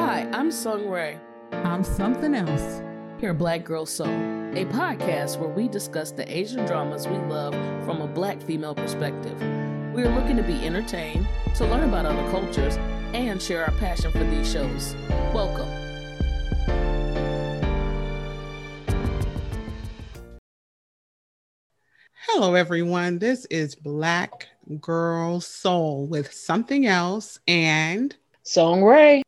Hi, I'm Sung Ray. I'm something else. Here, Black Girl Soul, a podcast where we discuss the Asian dramas we love from a black female perspective. We are looking to be entertained, to learn about other cultures, and share our passion for these shows. Welcome. Hello, everyone. This is Black Girl Soul with something else and Song Ray.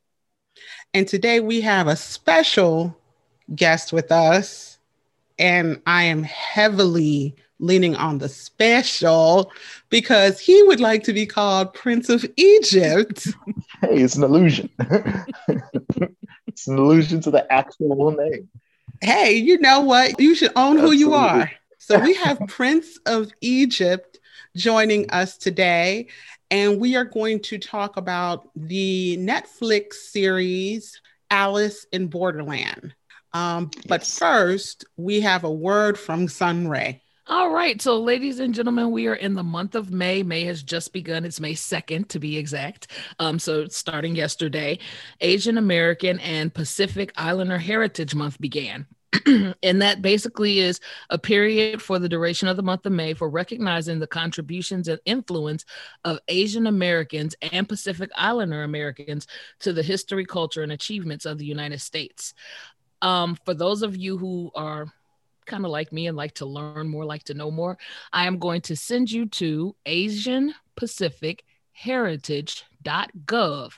And today we have a special guest with us. And I am heavily leaning on the special because he would like to be called Prince of Egypt. Hey, it's an illusion. it's an illusion to the actual name. Hey, you know what? You should own who you are. So we have Prince of Egypt joining us today, and we are going to talk about the Netflix series Alice in Borderland. Um, yes. But first, we have a word from Sunray. All right. So, ladies and gentlemen, we are in the month of May. May has just begun. It's May 2nd to be exact. Um, so, starting yesterday, Asian American and Pacific Islander Heritage Month began. and that basically is a period for the duration of the month of May for recognizing the contributions and influence of Asian Americans and Pacific Islander Americans to the history, culture, and achievements of the United States. Um, for those of you who are kind of like me and like to learn more, like to know more, I am going to send you to Asian Pacific heritage.gov.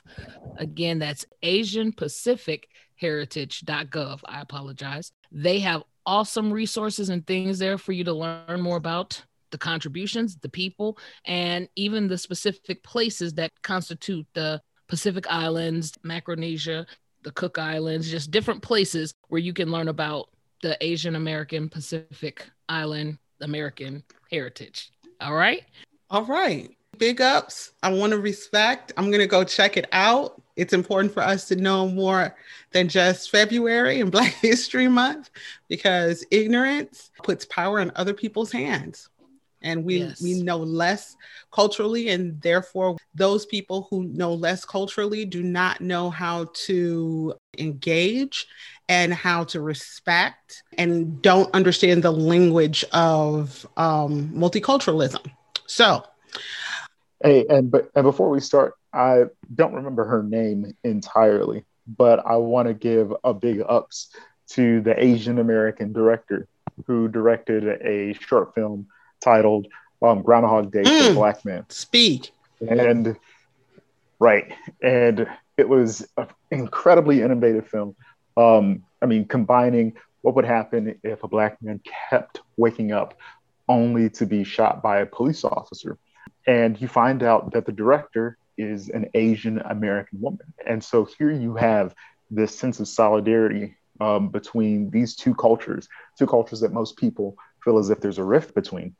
Again, that's Asian Pacific heritage.gov. I apologize. They have awesome resources and things there for you to learn more about the contributions, the people, and even the specific places that constitute the Pacific Islands, Micronesia, the Cook Islands, just different places where you can learn about the Asian American Pacific Island American heritage. All right. All right. Big ups. I want to respect. I'm going to go check it out. It's important for us to know more than just February and Black History Month because ignorance puts power in other people's hands. And we, yes. we know less culturally, and therefore, those people who know less culturally do not know how to engage and how to respect and don't understand the language of um, multiculturalism. So, hey, and but and before we start, I don't remember her name entirely, but I want to give a big ups to the Asian American director who directed a short film titled um, Groundhog Day mm, for Black Men. Speak. And right. And it was an incredibly innovative film. Um, I mean, combining what would happen if a black man kept waking up only to be shot by a police officer. And you find out that the director is an Asian American woman. And so here you have this sense of solidarity um, between these two cultures, two cultures that most people feel as if there's a rift between.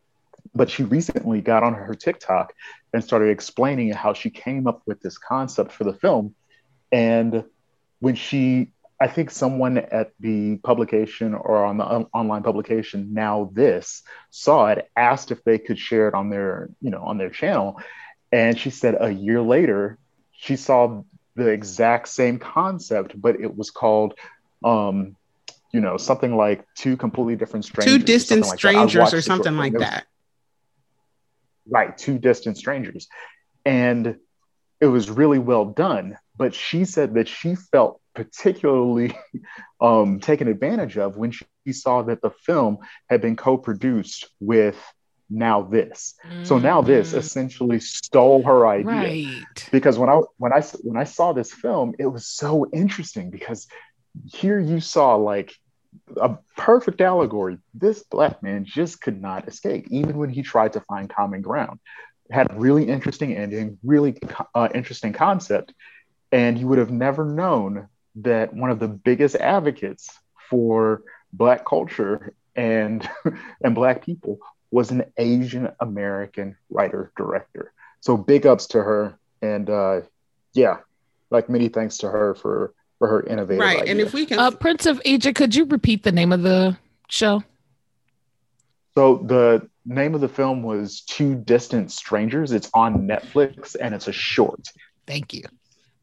But she recently got on her TikTok and started explaining how she came up with this concept for the film. And when she, I think someone at the publication or on the un- online publication, now this, saw it, asked if they could share it on their, you know, on their channel. And she said a year later, she saw the exact same concept, but it was called, um, you know, something like two completely different strangers. Two distant like strangers or something like that. Right, two distant strangers. And it was really well done. But she said that she felt particularly um, taken advantage of when she saw that the film had been co produced with now this mm-hmm. so now this essentially stole her idea right. because when i when i when i saw this film it was so interesting because here you saw like a perfect allegory this black man just could not escape even when he tried to find common ground had a really interesting ending really uh, interesting concept and you would have never known that one of the biggest advocates for black culture and and black people was an Asian American writer director. So big ups to her, and uh, yeah, like many thanks to her for for her innovative. Right, idea. and if we can, uh, Prince of Egypt, could you repeat the name of the show? So the name of the film was Two Distant Strangers. It's on Netflix, and it's a short. Thank you.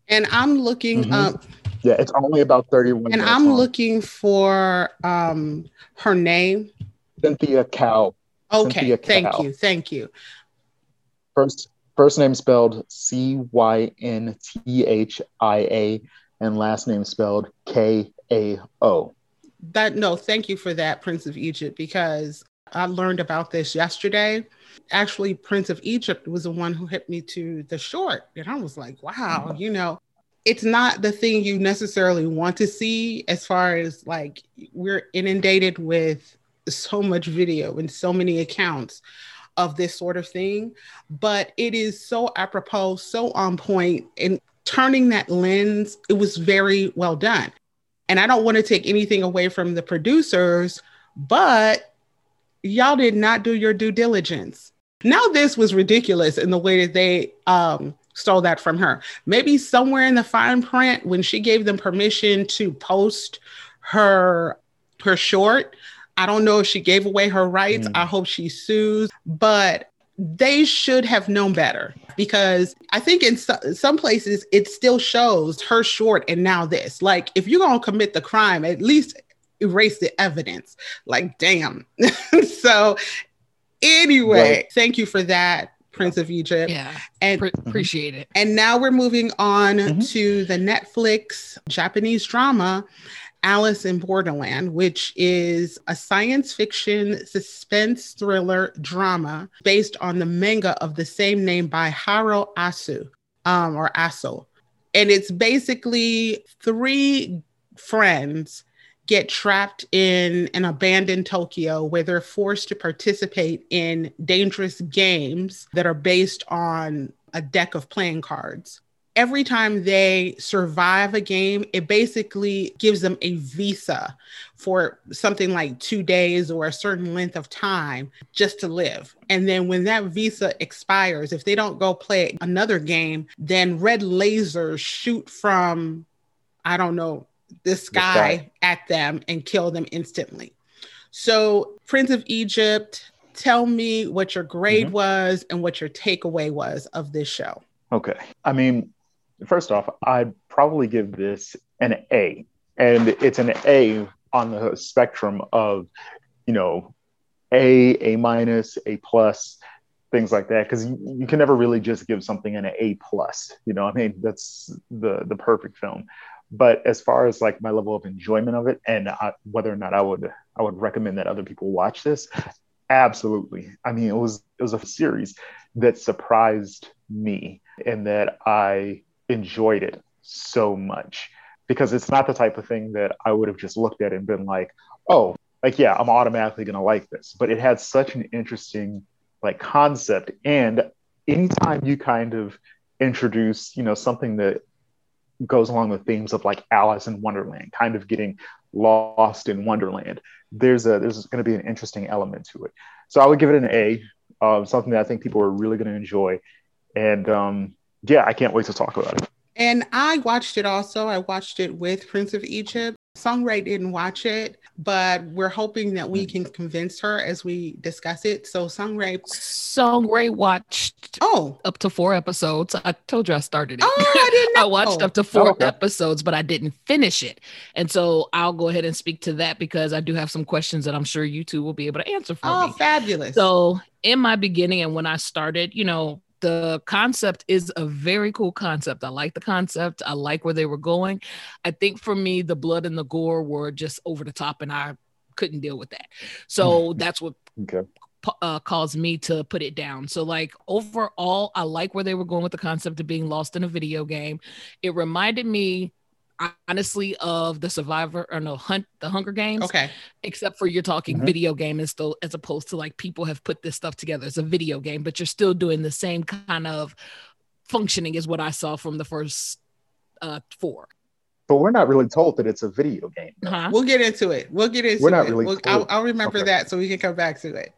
And I'm looking mm-hmm. up Yeah, it's only about 31 And I'm long. looking for um her name. Cynthia Kao. Okay, thank you. Thank you. First first name spelled C Y N T H I A and last name spelled K A O. That no, thank you for that, Prince of Egypt, because I learned about this yesterday. Actually, Prince of Egypt was the one who hit me to the short. And I was like, wow, mm-hmm. you know, it's not the thing you necessarily want to see as far as like we're inundated with so much video and so many accounts of this sort of thing but it is so apropos so on point and turning that lens it was very well done and i don't want to take anything away from the producers but y'all did not do your due diligence now this was ridiculous in the way that they um stole that from her. Maybe somewhere in the fine print, when she gave them permission to post her her short, I don't know if she gave away her rights. Mm. I hope she sues, but they should have known better because I think in so, some places it still shows her short and now this. Like, if you're gonna commit the crime, at least erase the evidence. Like, damn. so, anyway, right. thank you for that. Prince of Egypt. Yeah. And Pre- appreciate it. And now we're moving on mm-hmm. to the Netflix Japanese drama Alice in Borderland, which is a science fiction suspense thriller drama based on the manga of the same name by Hiro Asu um, or Aso. And it's basically three friends get trapped in an abandoned Tokyo where they're forced to participate in dangerous games that are based on a deck of playing cards. Every time they survive a game, it basically gives them a visa for something like two days or a certain length of time just to live. And then when that visa expires, if they don't go play another game, then red lasers shoot from, I don't know, the sky, the sky at them and kill them instantly. So, Prince of Egypt, tell me what your grade mm-hmm. was and what your takeaway was of this show. Okay. I mean, first off, I'd probably give this an A. And it's an A on the spectrum of, you know, A, A minus, A plus, things like that. Because you, you, can never really just give something an A plus. You know, I mean, that's the the perfect film but as far as like my level of enjoyment of it and I, whether or not i would i would recommend that other people watch this absolutely i mean it was it was a series that surprised me and that i enjoyed it so much because it's not the type of thing that i would have just looked at and been like oh like yeah i'm automatically going to like this but it had such an interesting like concept and anytime you kind of introduce you know something that goes along with themes of like Alice in Wonderland, kind of getting lost in Wonderland. There's a there's going to be an interesting element to it. So I would give it an A, uh, something that I think people are really going to enjoy, and um, yeah, I can't wait to talk about it. And I watched it also. I watched it with Prince of Egypt. Songray didn't watch it, but we're hoping that we hmm. can convince her as we discuss it. So Songray Songray watched oh up to four episodes. I told you I started it. Oh, I didn't I watched up to four oh, okay. episodes, but I didn't finish it. And so I'll go ahead and speak to that because I do have some questions that I'm sure you two will be able to answer for oh, me. fabulous. So in my beginning and when I started, you know, the concept is a very cool concept. I like the concept. I like where they were going. I think for me, the blood and the gore were just over the top, and I couldn't deal with that. So mm-hmm. that's what okay. uh, caused me to put it down. So, like, overall, I like where they were going with the concept of being lost in a video game. It reminded me honestly of the survivor or no hunt the hunger games okay. except for you're talking mm-hmm. video game as still as opposed to like people have put this stuff together as a video game but you're still doing the same kind of functioning as what i saw from the first uh four. But we're not really told that it's a video game huh? we'll get into it. We'll get into we're not it. really we'll, I'll, I'll, remember okay. that so we can come back to it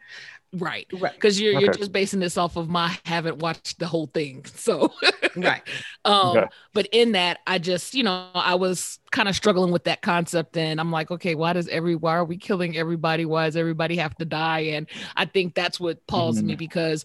Right. Right. Because you're okay. you're just basing this off of my haven't watched the whole thing. So right. um, okay. but in that, I just, you know, I was kind of struggling with that concept. And I'm like, okay, why does every why are we killing everybody? Why does everybody have to die? And I think that's what paused mm-hmm. me because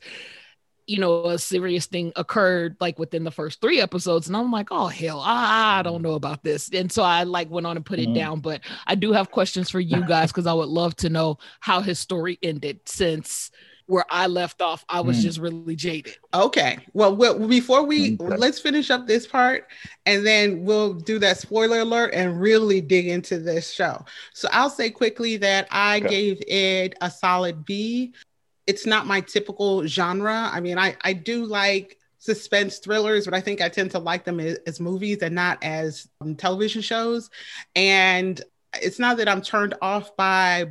you know, a serious thing occurred like within the first three episodes. And I'm like, oh hell, I, I don't know about this. And so I like went on and put mm-hmm. it down. But I do have questions for you guys because I would love to know how his story ended since where I left off, I was mm. just really jaded. Okay. Well, well before we okay. let's finish up this part and then we'll do that spoiler alert and really dig into this show. So I'll say quickly that I okay. gave it a solid B. It's not my typical genre. I mean, I, I do like suspense thrillers, but I think I tend to like them as, as movies and not as um, television shows. And it's not that I'm turned off by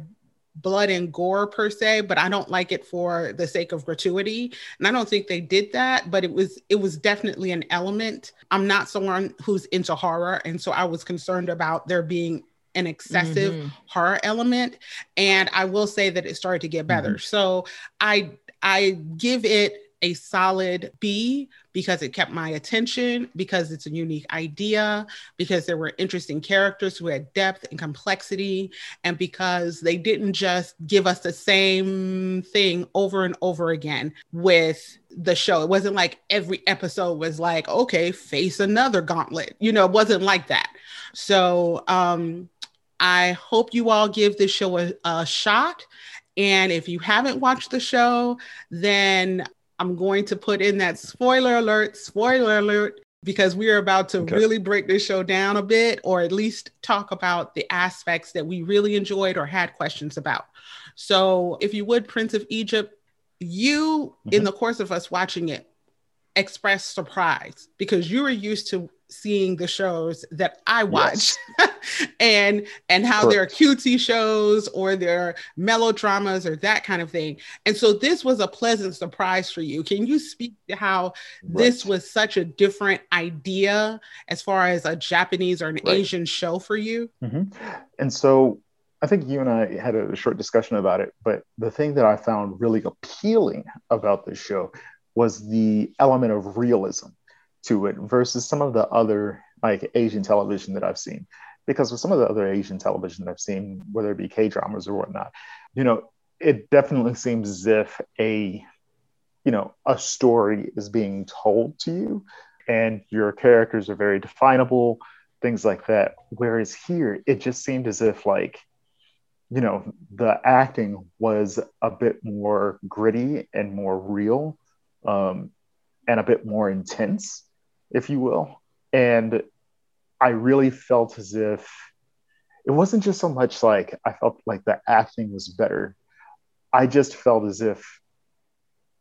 blood and gore per se but i don't like it for the sake of gratuity and i don't think they did that but it was it was definitely an element i'm not someone who's into horror and so i was concerned about there being an excessive mm-hmm. horror element and i will say that it started to get better mm-hmm. so i i give it a solid B because it kept my attention, because it's a unique idea, because there were interesting characters who had depth and complexity, and because they didn't just give us the same thing over and over again with the show. It wasn't like every episode was like, okay, face another gauntlet. You know, it wasn't like that. So um, I hope you all give this show a, a shot. And if you haven't watched the show, then I'm going to put in that spoiler alert, spoiler alert, because we are about to okay. really break this show down a bit, or at least talk about the aspects that we really enjoyed or had questions about. So, if you would, Prince of Egypt, you, mm-hmm. in the course of us watching it, expressed surprise because you were used to seeing the shows that I watch yes. and and how Correct. they're cutesy shows or they're melodramas or that kind of thing. And so this was a pleasant surprise for you. Can you speak to how right. this was such a different idea as far as a Japanese or an right. Asian show for you? Mm-hmm. And so I think you and I had a short discussion about it, but the thing that I found really appealing about this show was the element of realism to it versus some of the other like Asian television that I've seen. Because with some of the other Asian television that I've seen, whether it be K dramas or whatnot, you know, it definitely seems as if a, you know, a story is being told to you and your characters are very definable, things like that. Whereas here, it just seemed as if like, you know, the acting was a bit more gritty and more real um, and a bit more intense if you will. And I really felt as if it wasn't just so much like I felt like the acting was better. I just felt as if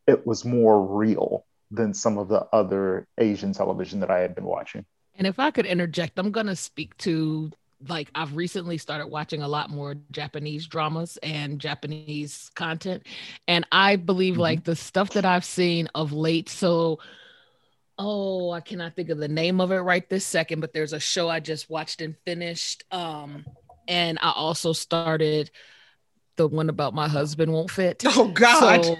it was more real than some of the other Asian television that I had been watching. And if I could interject, I'm going to speak to like I've recently started watching a lot more Japanese dramas and Japanese content. And I believe mm-hmm. like the stuff that I've seen of late. So oh i cannot think of the name of it right this second but there's a show i just watched and finished um and i also started the one about my husband won't fit oh god so,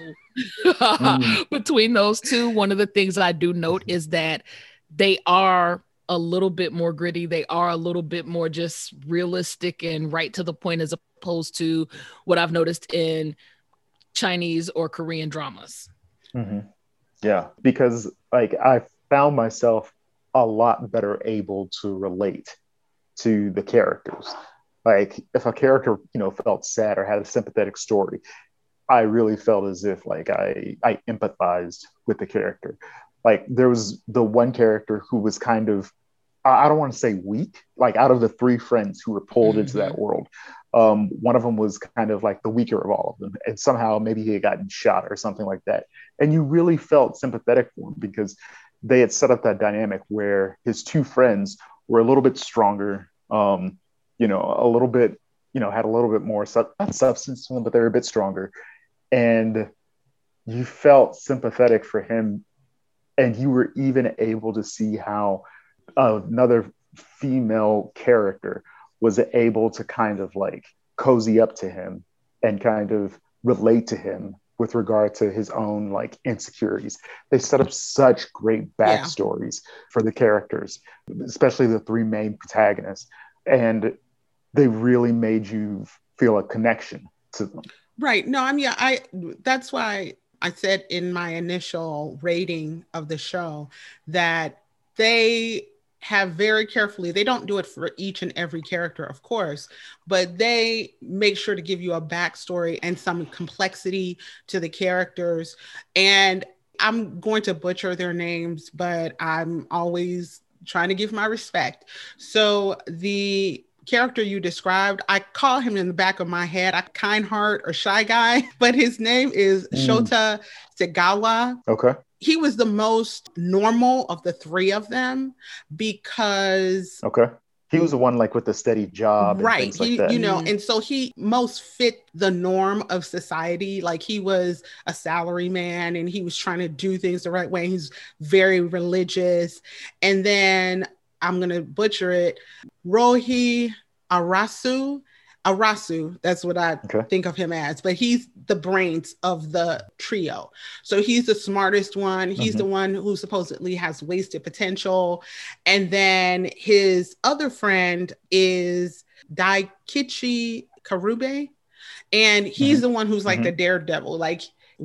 mm. between those two one of the things that i do note is that they are a little bit more gritty they are a little bit more just realistic and right to the point as opposed to what i've noticed in chinese or korean dramas mm-hmm. Yeah, because like I found myself a lot better able to relate to the characters. Like if a character, you know, felt sad or had a sympathetic story, I really felt as if like I I empathized with the character. Like there was the one character who was kind of I don't want to say weak, like out of the three friends who were pulled mm-hmm. into that mm-hmm. world, um, one of them was kind of like the weaker of all of them. And somehow maybe he had gotten shot or something like that. And you really felt sympathetic for him because they had set up that dynamic where his two friends were a little bit stronger, um, you know, a little bit, you know, had a little bit more, not substance to them, but they were a bit stronger. And you felt sympathetic for him. And you were even able to see how another female character was able to kind of like cozy up to him and kind of relate to him with regard to his own like insecurities. They set up such great backstories yeah. for the characters, especially the three main protagonists. And they really made you feel a connection to them. Right. No, I mean, I that's why I said in my initial rating of the show that they have very carefully, they don't do it for each and every character, of course, but they make sure to give you a backstory and some complexity to the characters. And I'm going to butcher their names, but I'm always trying to give my respect. So the character you described, I call him in the back of my head, a kind heart or shy guy, but his name is mm. Shota Segawa. Okay. He was the most normal of the three of them because Okay. He was the one like with the steady job right. he, like you know and so he most fit the norm of society. Like he was a salary man and he was trying to do things the right way. He's very religious. And then i'm gonna butcher it rohi arasu Arasu, that's what I okay. think of him as, but he's the brains of the trio. So he's the smartest one. He's mm-hmm. the one who supposedly has wasted potential. And then his other friend is Daikichi Karube. And he's mm-hmm. the one who's like mm-hmm. the daredevil. Like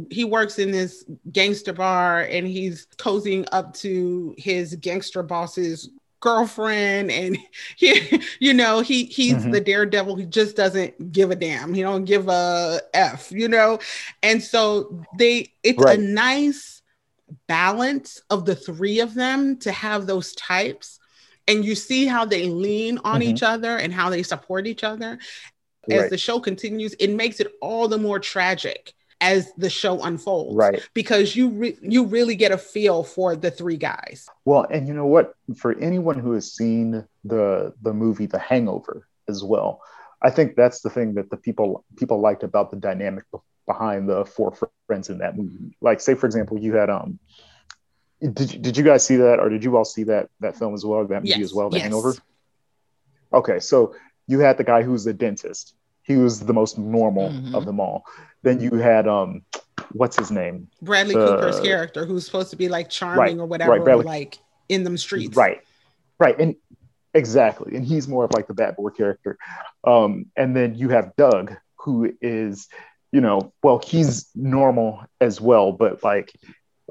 he works in this gangster bar and he's cozying up to his gangster boss's girlfriend and he you know he he's mm-hmm. the daredevil he just doesn't give a damn he don't give a f you know and so they it's right. a nice balance of the three of them to have those types and you see how they lean on mm-hmm. each other and how they support each other as right. the show continues it makes it all the more tragic as the show unfolds. Right. Because you re- you really get a feel for the three guys. Well and you know what? For anyone who has seen the the movie the hangover as well i think that's the thing that the people people liked about the dynamic behind the four friends in that movie. Like say for example you had um did, did you guys see that or did you all see that that film as well that movie yes. as well the yes. hangover? Okay so you had the guy who's the dentist he was the most normal mm-hmm. of them all then you had um, what's his name? Bradley uh, Cooper's character, who's supposed to be like charming right, or whatever, right, Bradley, like in them streets. Right, right, and exactly, and he's more of like the bad boy character. Um, and then you have Doug, who is, you know, well, he's normal as well, but like,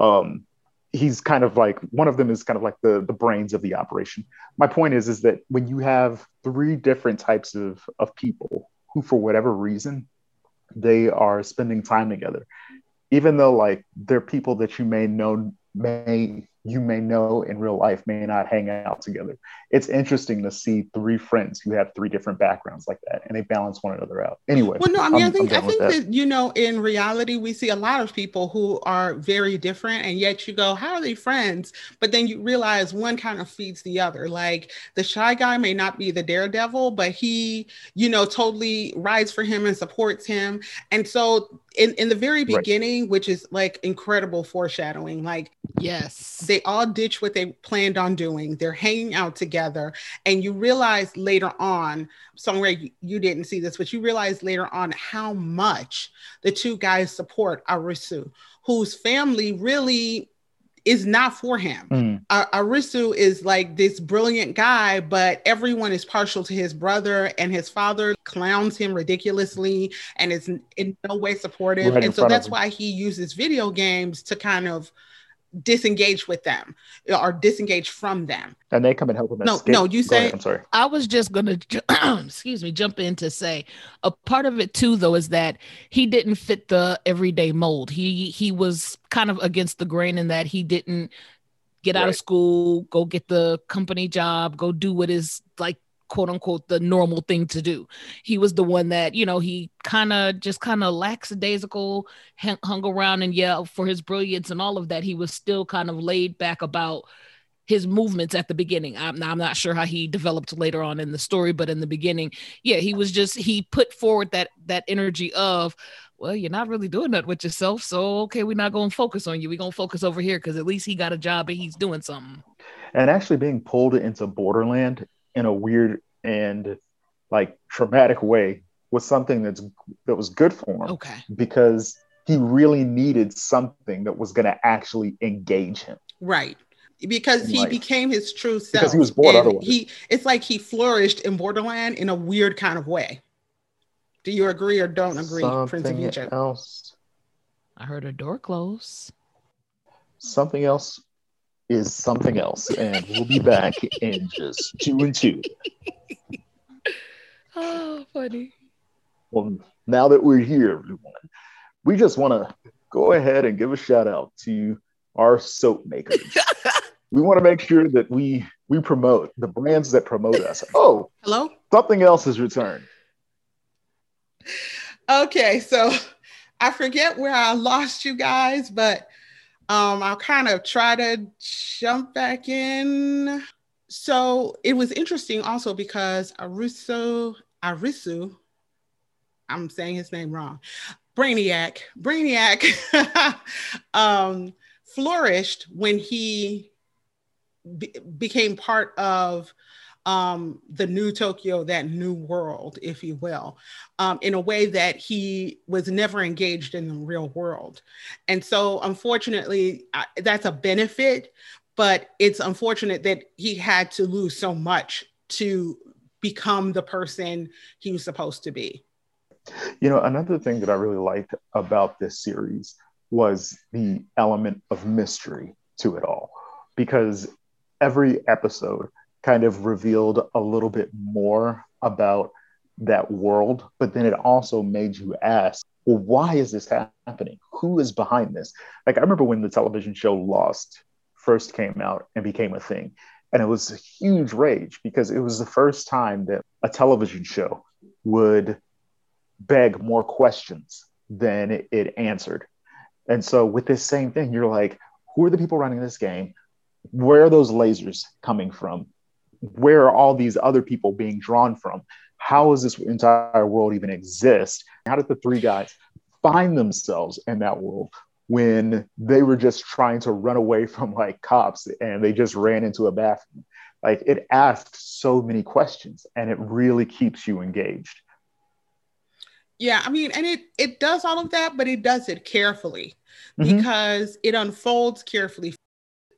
um, he's kind of like one of them is kind of like the the brains of the operation. My point is, is that when you have three different types of of people who, for whatever reason, they are spending time together. Even though like they're people that you may know may you may know in real life may not hang out together. It's interesting to see three friends who have three different backgrounds like that and they balance one another out. Anyway. Well, no, I mean, I'm, i think, I think that. that. you know, in reality, we see a lot of people who are very different and yet you go, how are they friends? But then you realize one kind of feeds the other. Like the shy guy may not be the daredevil, but he, you know, totally rides for him and supports him. And so in, in the very beginning, right. which is like incredible foreshadowing, like, yes they all ditch what they planned on doing. They're hanging out together. And you realize later on, somewhere you, you didn't see this, but you realize later on how much the two guys support Arisu, whose family really is not for him. Mm. Uh, Arisu is like this brilliant guy, but everyone is partial to his brother, and his father clowns him ridiculously and is in no way supportive. Right and so that's why he uses video games to kind of disengage with them or disengage from them. And they come and help them. No, escape. no, you say. I'm sorry. I was just gonna, excuse me, jump in to say a part of it too, though, is that he didn't fit the everyday mold. He he was kind of against the grain in that he didn't get out right. of school, go get the company job, go do what is like quote unquote the normal thing to do. He was the one that, you know, he kind of just kind of lackadaisical, hung around and yelled for his brilliance and all of that, he was still kind of laid back about his movements at the beginning. I'm, I'm not sure how he developed later on in the story, but in the beginning, yeah, he was just he put forward that that energy of, well, you're not really doing that with yourself, so okay, we're not going to focus on you. We're going to focus over here because at least he got a job and he's doing something. And actually, being pulled into Borderland in a weird and like traumatic way was something that's that was good for him. Okay. Because he really needed something that was going to actually engage him. Right. Because he life. became his true self. Because he was bored otherwise. He it's like he flourished in Borderland in a weird kind of way. Do you agree or don't agree, something Prince of Egypt? Else. I heard a door close. Something else is something else, and we'll be back in just two and two. Oh, funny. Well, now that we're here, everyone, we just want to go ahead and give a shout out to our soap makers. we want to make sure that we we promote the brands that promote us. Oh, Hello? something else has returned. Okay, so I forget where I lost you guys, but um, I'll kind of try to jump back in. So it was interesting also because Aruso, Arisu, I'm saying his name wrong, Brainiac, Brainiac um, flourished when he be- became part of um, the new Tokyo, that new world, if you will, um, in a way that he was never engaged in the real world. And so, unfortunately, I, that's a benefit, but it's unfortunate that he had to lose so much to become the person he was supposed to be. You know, another thing that I really liked about this series was the element of mystery to it all, because every episode kind of revealed a little bit more about that world, but then it also made you ask, well, why is this happening? Who is behind this? Like, I remember when the television show Lost first came out and became a thing, and it was a huge rage because it was the first time that a television show would beg more questions than it, answered. And so, with this same thing, you're like, who are the people running this game? Where are those lasers coming from? Where are all these other people being drawn from? How does this entire world even exist? How did the three guys find themselves in that world when they were just trying to run away from like cops and they just ran into a bathroom? Like it asks so many questions and it really keeps you engaged. Yeah, I mean, and it it does all of that, but it does it carefully mm-hmm. because it unfolds carefully.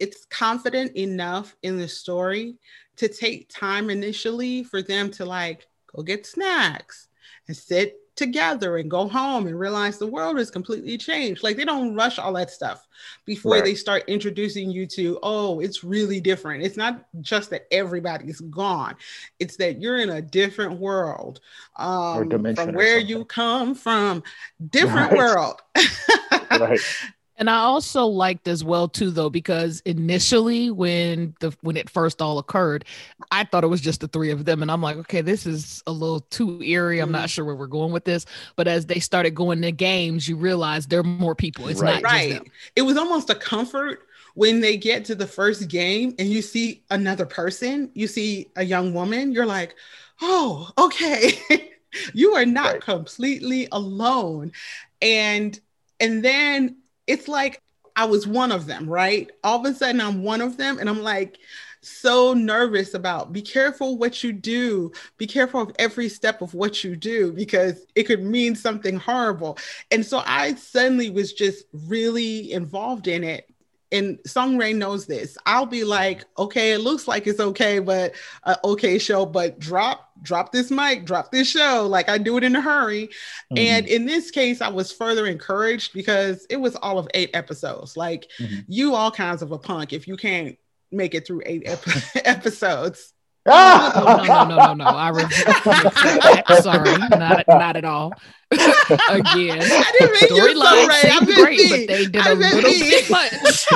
It's confident enough in the story to take time initially for them to like go get snacks and sit together and go home and realize the world has completely changed. Like they don't rush all that stuff before right. they start introducing you to, oh, it's really different. It's not just that everybody's gone, it's that you're in a different world um, from where you come from, different right. world. right. And I also liked as well too, though, because initially when the when it first all occurred, I thought it was just the three of them, and I'm like, okay, this is a little too eerie. I'm mm-hmm. not sure where we're going with this. But as they started going to games, you realize there are more people. It's right. not right. It was almost a comfort when they get to the first game and you see another person, you see a young woman, you're like, oh, okay, you are not right. completely alone, and and then it's like I was one of them, right? All of a sudden, I'm one of them, and I'm like so nervous about be careful what you do, be careful of every step of what you do because it could mean something horrible. And so I suddenly was just really involved in it and Sung Rae knows this. I'll be like, okay, it looks like it's okay, but uh, okay show, but drop, drop this mic, drop this show. Like I do it in a hurry. Mm-hmm. And in this case, I was further encouraged because it was all of eight episodes. Like mm-hmm. you, all kinds of a punk if you can't make it through eight ep- episodes. Oh, no, no, no, no, no, I. Sorry, not, not at all. Again, I didn't make storyline seemed great, but they did I a little bit much.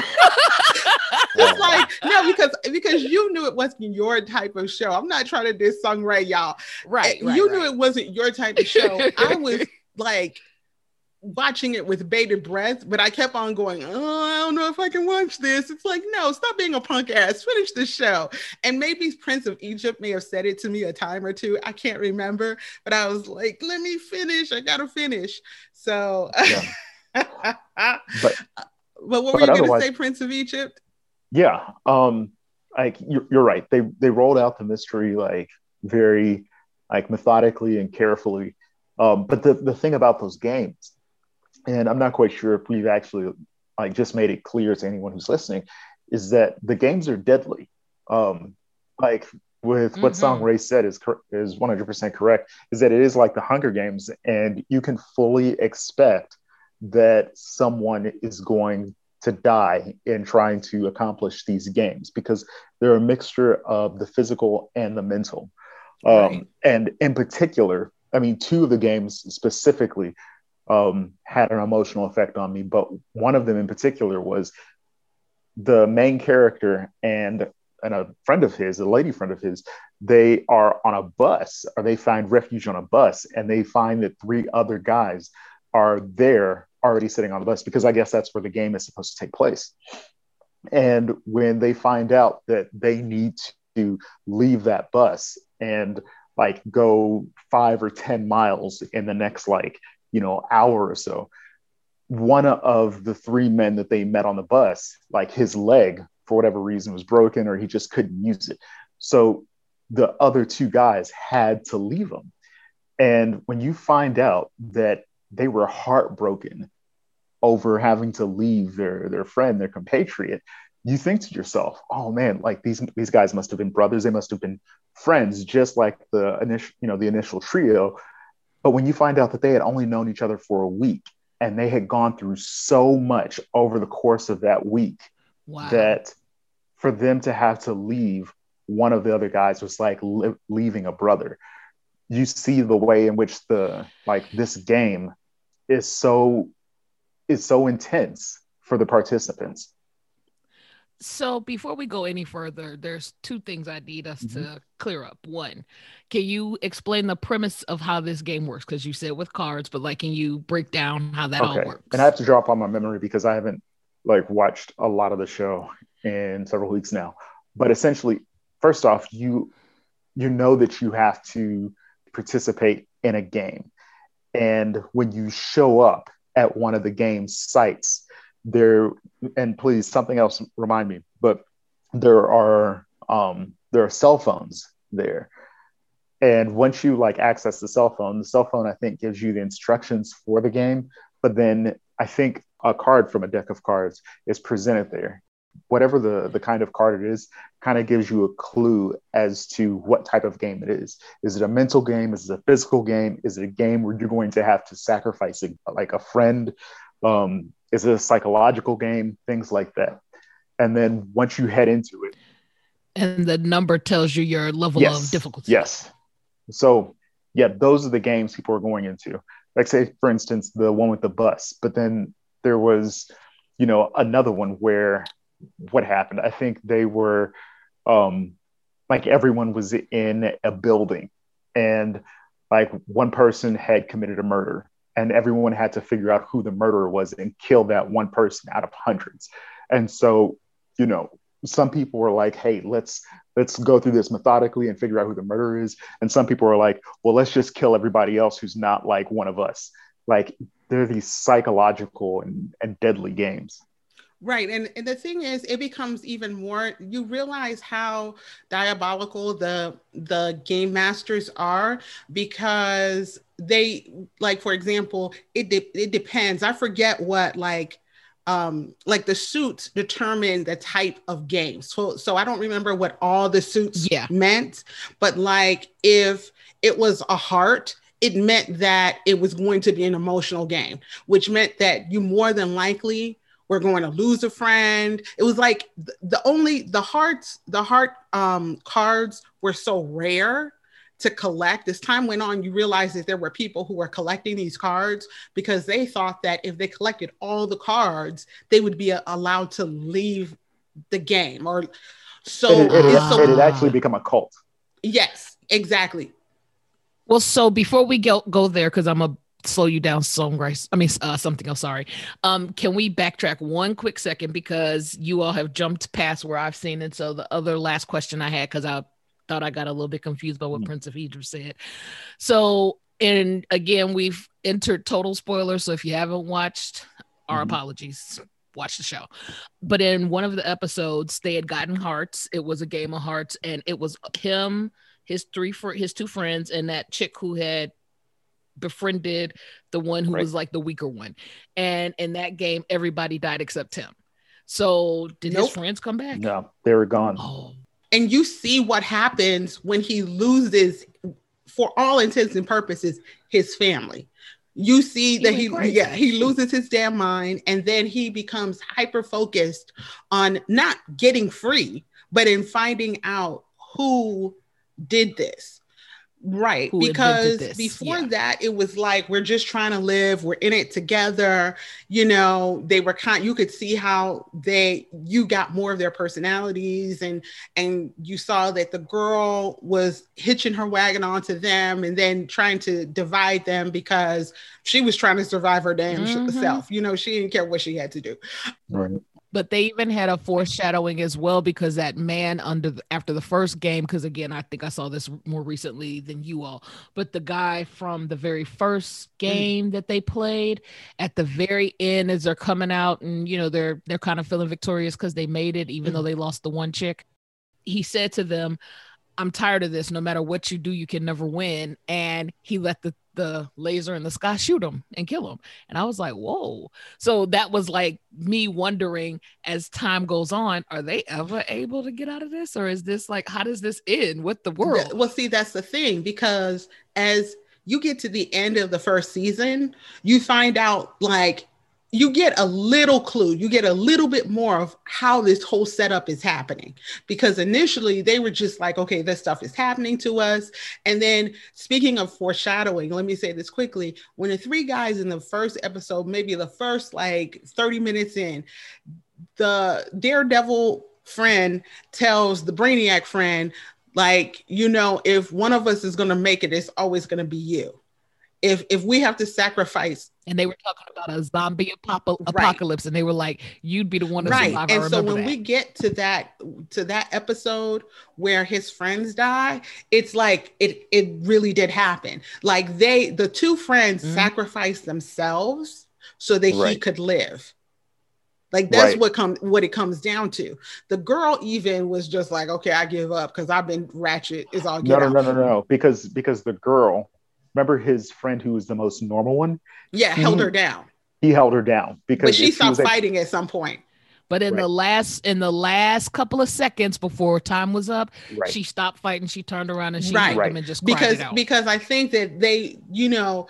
It's like no, because because you knew it wasn't your type of show. I'm not trying to do Sung Rae, y'all. Right, right you right. knew it wasn't your type of show. I was like watching it with bated breath, but I kept on going, oh, I don't know if I can watch this. It's like, no, stop being a punk ass, finish the show. And maybe Prince of Egypt may have said it to me a time or two. I can't remember, but I was like, let me finish. I gotta finish. So yeah. but, uh, but what were but you gonna say, Prince of Egypt? Yeah. Um, like you're, you're right. They they rolled out the mystery like very like methodically and carefully. Um, but the, the thing about those games and I'm not quite sure if we've actually like just made it clear to anyone who's listening, is that the games are deadly. Um, like with mm-hmm. what song ray said is is 100% correct, is that it is like the Hunger Games, and you can fully expect that someone is going to die in trying to accomplish these games because they're a mixture of the physical and the mental. Um, right. And in particular, I mean, two of the games specifically um, had an emotional effect on me, but one of them in particular was the main character and and a friend of his, a lady friend of his, they are on a bus or they find refuge on a bus and they find that three other guys are there already sitting on the bus because I guess that's where the game is supposed to take place. And when they find out that they need to leave that bus and like go five or 10 miles in the next like, you know, hour or so, one of the three men that they met on the bus, like his leg for whatever reason was broken or he just couldn't use it. So the other two guys had to leave him. And when you find out that they were heartbroken over having to leave their their friend, their compatriot, you think to yourself, "Oh man, like these these guys must have been brothers. They must have been friends, just like the initial, you know, the initial trio." But when you find out that they had only known each other for a week and they had gone through so much over the course of that week wow. that for them to have to leave one of the other guys was like li- leaving a brother you see the way in which the like this game is so is so intense for the participants so before we go any further there's two things i need us mm-hmm. to clear up one can you explain the premise of how this game works because you said with cards but like can you break down how that okay. all works and i have to drop on my memory because i haven't like watched a lot of the show in several weeks now but essentially first off you you know that you have to participate in a game. And when you show up at one of the game sites, there, and please, something else remind me, but there are um, there are cell phones there. And once you like access the cell phone, the cell phone I think gives you the instructions for the game, but then I think a card from a deck of cards is presented there whatever the the kind of card it is kind of gives you a clue as to what type of game it is. Is it a mental game? Is it a physical game? Is it a game where you're going to have to sacrifice a, like a friend? Um, is it a psychological game? Things like that. And then once you head into it and the number tells you your level yes, of difficulty. Yes. So yeah those are the games people are going into. Like say for instance the one with the bus. But then there was you know another one where what happened. I think they were um, like everyone was in a building and like one person had committed a murder and everyone had to figure out who the murderer was and kill that one person out of hundreds. And so, you know, some people were like, "Hey, let's let's go through this methodically and figure out who the murderer is." And some people were like, "Well, let's just kill everybody else who's not like one of us." Like they're these psychological and, and deadly games. Right. And, and the thing is, it becomes even more, you realize how diabolical the the game masters are because they like for example, it de- it depends. I forget what like um, like the suits determine the type of game. So, so I don't remember what all the suits yeah. meant, but like if it was a heart, it meant that it was going to be an emotional game, which meant that you more than likely we're going to lose a friend. It was like the, the only the hearts, the heart um, cards were so rare to collect. As time went on, you realize that there were people who were collecting these cards because they thought that if they collected all the cards, they would be allowed to leave the game. Or so it, it, it, so, it had actually become a cult. Yes, exactly. Well, so before we go go there, because I'm a slow you down some grace i mean uh, something else sorry. Um can we backtrack one quick second? Because you all have jumped past where i've seen it. So the other last question i had because i thought i got a little bit confused by what mm-hmm. prince of egypt said. So and again we've entered total spoilers. So if you haven't watched our mm-hmm. apologies. Watch the show. But in one of the episodes they had gotten hearts. It was a game of hearts and it was him his three for his two friends and that chick who had befriended the one who right. was like the weaker one. And in that game, everybody died except him. So did nope. his friends come back? No, they were gone. Oh. And you see what happens when he loses, for all intents and purposes, his family. you see He that went he crazy. yeah he loses his damn mind and then he becomes hyper focused on not getting free but in finding out who did this right because before yeah. that it was like we're just trying to live we're in it together you know they were kind you could see how they you got more of their personalities and and you saw that the girl was hitching her wagon onto them and then trying to divide them because she was trying to survive her damn sh- Mhm. self you know she didn't care what she had to do Right. But they even had a foreshadowing as well because that man under the, after the first game because again i think i saw this more recently than you all but the guy from the very first game that they played at the very end as they're coming out and you know they're they're kind of feeling victorious because they made it even though mm-hmm. they lost the one chick he said to them i'm tired of this no matter what you do you can never win and he let the the laser in the sky shoot him and kill him and i was like whoa so that was like me wondering as time goes on, are they ever able to get out of this? Or is this like, how does this end with the world? Well, see, that's the thing because as you get to the end of the first season, you find out like you get a little clue, you get a little bit more of how this whole setup is happening. Because initially they were just like, okay, this stuff is happening to us. And then speaking of foreshadowing, let me say this quickly. When the three guys in the first episode, maybe the first like 30 minutes in, the daredevil friend tells the brainiac friend like you know if one of us is going to make it it's always going to be you if if we have to sacrifice and they were talking about a zombie apopo- Right. apocalypse, and they were like, you'd be the one to right survive. And so when that. we get to that to that episode where his friends die it's like it it really did happen like they the two friends Mhm. sacrificed themselves so that he could live like that's Right. what come what it comes down to the girl even was just like okay i give up because i've been ratchet is all No, no, out. no, no, no. Because because the girl, remember his friend who was the most normal one, yeah held Mhm. her down he held her down because but she if stopped was a- fighting at some point but in the last in the last couple of seconds before time was up, right. she stopped fighting. She turned around and she Right. hugged him and just cried because it out. because I think that they, you know,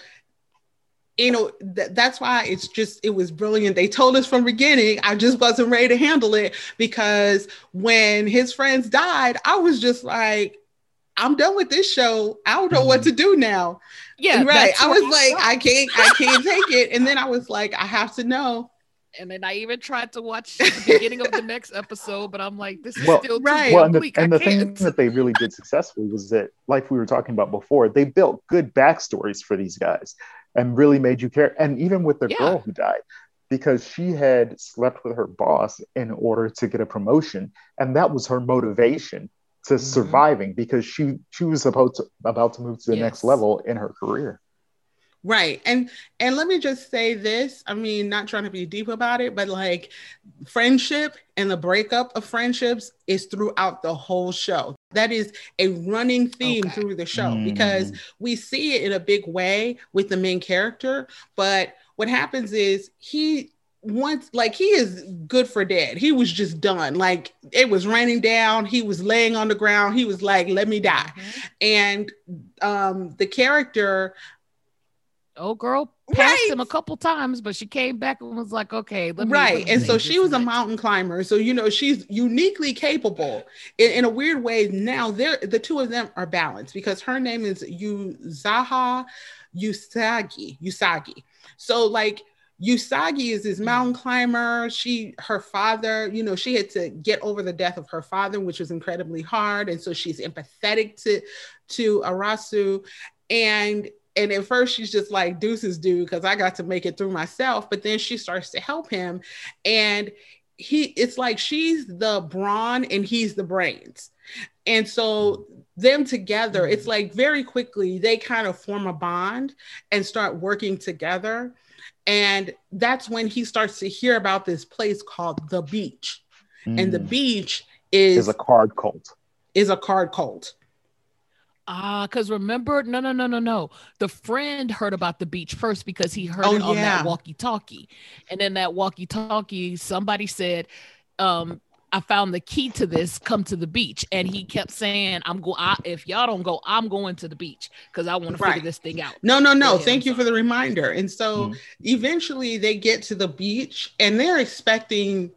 you know th- that's why it's just it was brilliant. They told us from the beginning. I just wasn't ready to handle it because when his friends died, I was just like, I'm done with this show. I don't know what to do now. yeah, right. I where was like, I can't, I can't take it. And then I was like, I have to know. and then I even tried to watch the beginning of the next episode, but I'm like, this is Well, still too right. well, and the, and the thing that they really did successfully was that, like we were talking about before, they built good backstories for these guys and really made you care. And even with the Yeah. girl who died, because she had slept with her boss in order to get a promotion, and that was her motivation to Mhm. surviving because she she was supposed to about to move to the next level in her career. Right. And and let me just say this. I mean, not trying to be deep about it, but like friendship and the breakup of friendships is throughout the whole show. That is a running theme Okay. through the show Mm. because we see it in a big way with the main character, but what happens is he once like he is good for dead. He was just done. Like it was raining down, he was laying on the ground. He was like, "Let me die." Mhm. And um the character Oh, girl passed Right. him a couple times, but she came back and was like, okay, let me. right and so she was a mountain climber so you know she's uniquely capable in, in a weird way now they're the two of them are balanced because her name is yuzuha usagi usagi so like Usagi is this mm-hmm. mountain climber. She, her father, you know, she had to get over the death of her father, which was incredibly hard, and so she's empathetic to to Arasu, and and at first she's just like deuces dude because i got to make it through myself. But then she starts to help him. And he it's like she's the brawn and he's the brains. And so them together it's mm-hmm. like very quickly they kind of form a bond and start working together and that's when he starts to hear about this place called the beach and the Mm. beach is is a card cult. is a card cult Ah, because remember, no, no, no, no, no. The friend heard about the beach first because he heard Oh, it on yeah. that walkie-talkie, and then that walkie-talkie, somebody said, um, I found the key to this. Come to the beach, and he kept saying, "I'm going. If y'all don't go, I'm going to the beach because I want to figure this thing out." No, no, no. Thank you for the reminder. And so, mm-hmm. eventually, they get to the beach, and they're expecting.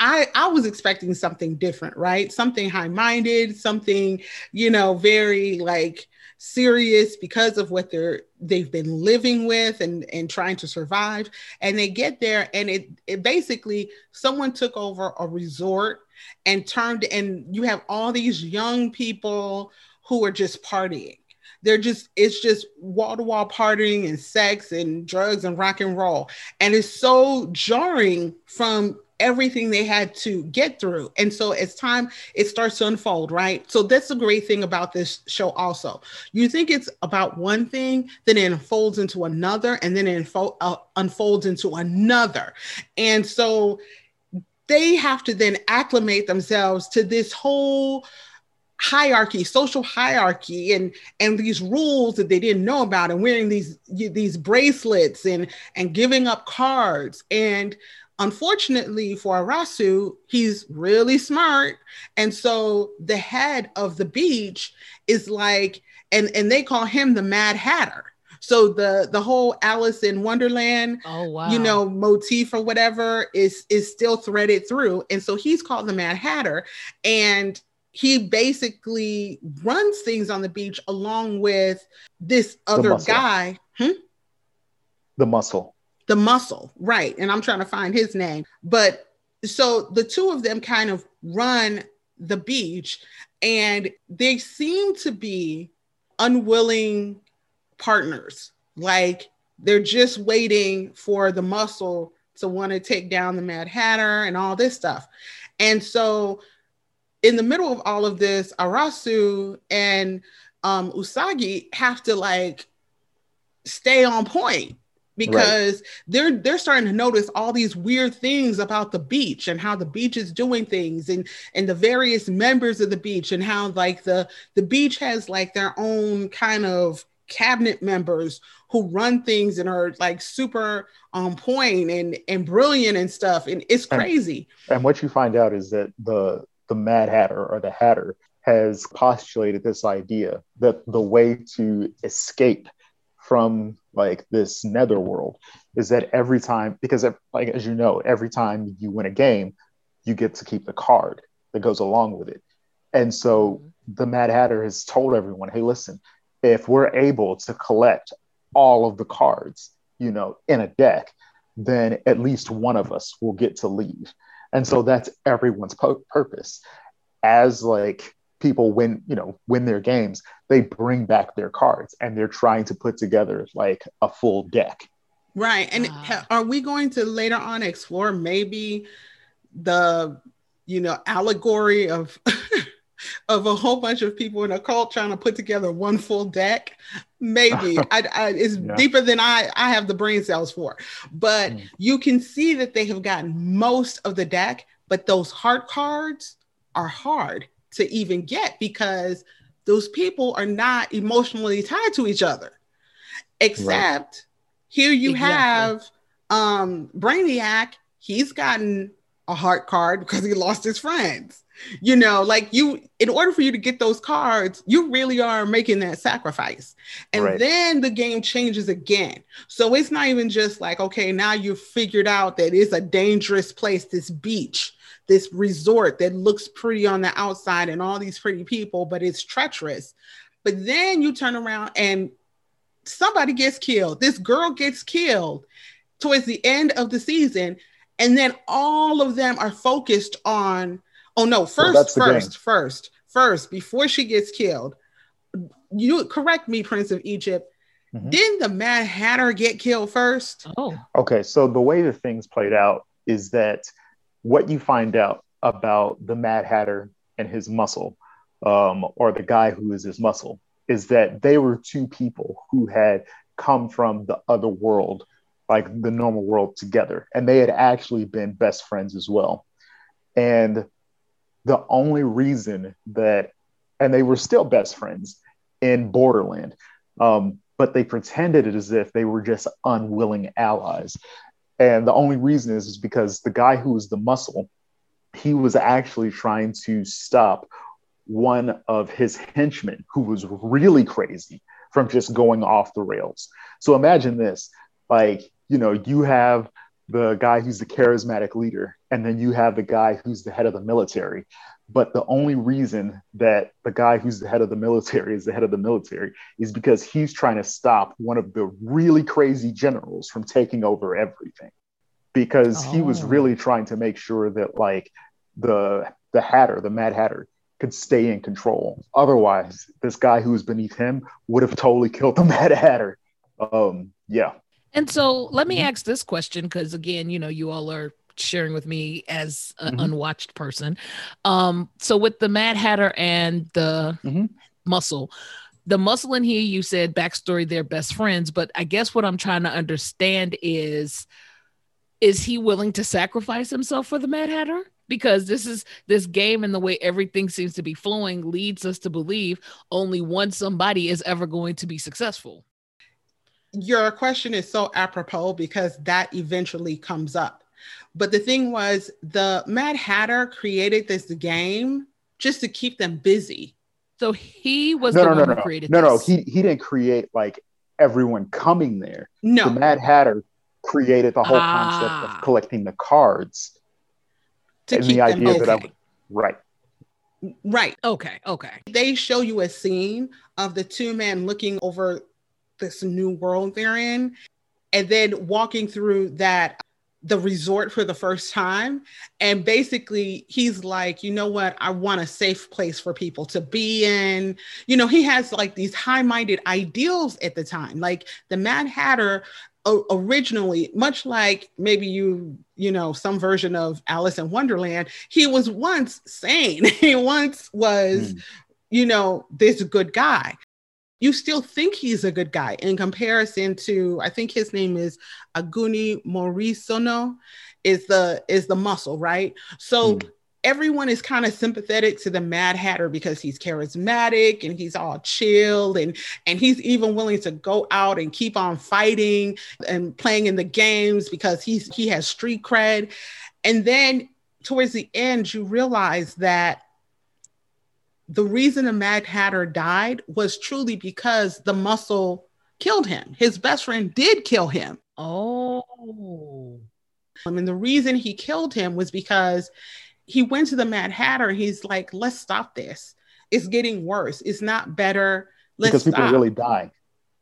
I I was expecting something different, right? Something high minded, something you know, very like serious because of what they're they've been living with and and trying to survive. And they get there and it, it basically someone took over a resort and turned and you have all these young people who are just partying. They're just it's just wall to wall partying and sex and drugs and rock and roll. And it's so jarring from everything they had to get through. And so as time it starts to unfold, right? So that's the great thing about this show also. You think it's about one thing, then it unfolds into another, and then it unfo- uh, unfolds into another. And so they have to then acclimate themselves to this whole hierarchy social hierarchy and and these rules that they didn't know about and wearing these these bracelets and and giving up cards and Unfortunately for Arasu, he's really smart. And so the head of the beach is like, and, and they call him the Mad Hatter. So the the whole Alice in Wonderland, oh, wow. you know, motif or whatever is is still threaded through. And so he's called the Mad Hatter. And he basically runs things on the beach along with this other guy. Hmm? The muscle the muscle, right? And I'm trying to find his name. But so the two of them kind of run the beach and they seem to be unwilling partners. Like they're just waiting for the muscle to want to take down the Mad Hatter and all this stuff. And so in the middle of all of this, Arasu and um, Usagi have to like stay on point because right. they're they're starting to notice all these weird things about the beach and how the beach is doing things and and the various members of the beach and how like the the beach has like their own kind of cabinet members who run things and are like super on point and and brilliant and stuff and it's crazy and, and what you find out is that the the mad hatter or the hatter has postulated this idea that the way to escape from like this netherworld is that every time because like as you know every time you win a game you get to keep the card that goes along with it. And so mm-hmm. the mad hatter has told everyone hey listen if we're able to collect all of the cards you know in a deck then at least one of us will get to leave. And so that's everyone's po- purpose. As like people win, you know, win their games, they bring back their cards and they're trying to put together like a full deck. Right. And wow. are we going to later on explore maybe the, you know, allegory of of a whole bunch of people in a cult trying to put together one full deck? Maybe I, I, it's yeah. deeper than I I have the brain cells for, but mm. you can see that they have gotten most of the deck, but those heart cards are hard to even get because those people are not emotionally tied to each other. Except right. here you exactly. have um Brainiac, he's gotten a heart card because he lost his friends. You know, like you, in order for you to get those cards, you really are making that sacrifice. And right. then the game changes again. So it's not even just like, okay, now you've figured out that it's a dangerous place, this beach this resort that looks pretty on the outside and all these pretty people, but it's treacherous. But then you turn around and somebody gets killed. This girl gets killed towards the end of the season. And then all of them are focused on, oh no, first, well, first, first, first, before she gets killed. You correct me, Prince of Egypt. Mm-hmm. Didn't the Mad Hatter get killed first? Oh. Okay. So the way the things played out is that what you find out about the Mad Hatter and his muscle, um, or the guy who is his muscle, is that they were two people who had come from the other world, like the normal world, together. And they had actually been best friends as well. And the only reason that, and they were still best friends in Borderland, um, but they pretended it as if they were just unwilling allies. And the only reason is, is because the guy who was the muscle he was actually trying to stop one of his henchmen who was really crazy from just going off the rails. So imagine this like, you know, you have the guy who's the charismatic leader, and then you have the guy who's the head of the military. But the only reason that the guy who's the head of the military is the head of the military is because he's trying to stop one of the really crazy generals from taking over everything. Because oh. he was oh. really trying to make sure that, like, the the Hatter, the Mad Hatter, could stay in control. Otherwise, this guy who was beneath him would have totally killed the Mad Hatter. Um, yeah. And so let me mm-hmm. ask this question because again, you know, you all are sharing with me as an mm-hmm. unwatched person. Um, so with the Mad Hatter and the mm-hmm. muscle, the muscle in here, you said backstory, they're best friends, but I guess what I'm trying to understand is is he willing to sacrifice himself for the Mad Hatter? because this is this game and the way everything seems to be flowing leads us to believe only one somebody is ever going to be successful. Your question is so apropos because that eventually comes up. But the thing was, the Mad Hatter created this game just to keep them busy. So he was no, the no, one no, who created no, this. No, he he didn't create like everyone coming there. No, the Mad Hatter created the whole ah. concept of ah. collecting the cards to and keep the idea them okay. that I, right. Right. Okay. Okay. They show you a scene of the two men looking over this new world they're in, and then walking through that the resort for the first time. And basically, he's like, you know what? I want a safe place for people to be in. You know, he has like these high minded ideals at the time. Like the Mad Hatter originally much like maybe you you know some version of alice in wonderland he was once sane he once was mm. you know this good guy you still think he's a good guy. In comparison to i think his name is aguni morizono is the is the muscle right? So mm everyone is kind of sympathetic to the Mad Hatter because he's charismatic and he's all chill and and he's even willing to go out and keep on fighting and playing in the games because he's he has street cred. And then towards the end, you realize that the reason the Mad Hatter died was truly because the muscle killed him. His best friend did kill him. Oh. I mean, the reason he killed him was because he went to the Mad Hatter. He's like, let's stop this. It's getting worse. It's not better. Let's because people stop. really die.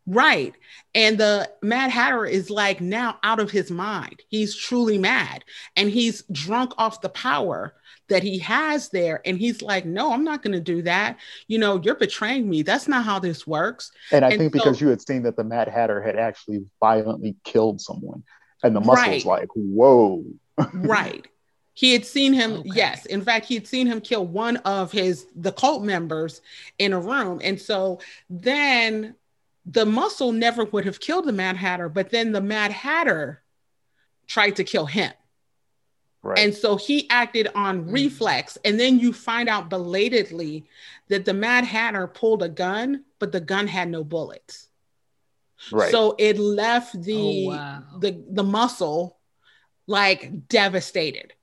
Right. And the Mad Hatter is like now out of his mind. He's truly mad and he's drunk off the power that he has there. And he's like, no, I'm not going to do that. You know, you're betraying me. That's not how this works. And I and think so, because you had seen that the Mad Hatter had actually violently killed someone. And the muscle's right. like, whoa. right. He had seen him, okay. yes. In fact, he had seen him kill one of his the cult members in a room. And so then the muscle never would have killed the Mad Hatter, but then the Mad Hatter tried to kill him. Right. And so he acted on mm-hmm. reflex. And then you find out belatedly that the Mad Hatter pulled a gun, but the gun had no bullets. Right. So it left the oh, wow. the the muscle like devastated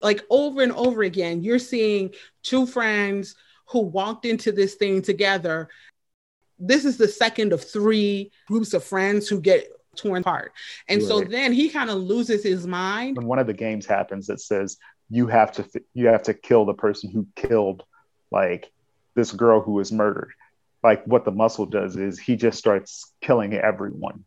like over and over again, you're seeing two friends who walked into this thing together. This is the second of three groups of friends who get torn apart. And right. so then he kind of loses his mind. When one of the games happens that says you have to you have to kill the person who killed like this girl who was murdered. Like what the muscle does is he just starts killing everyone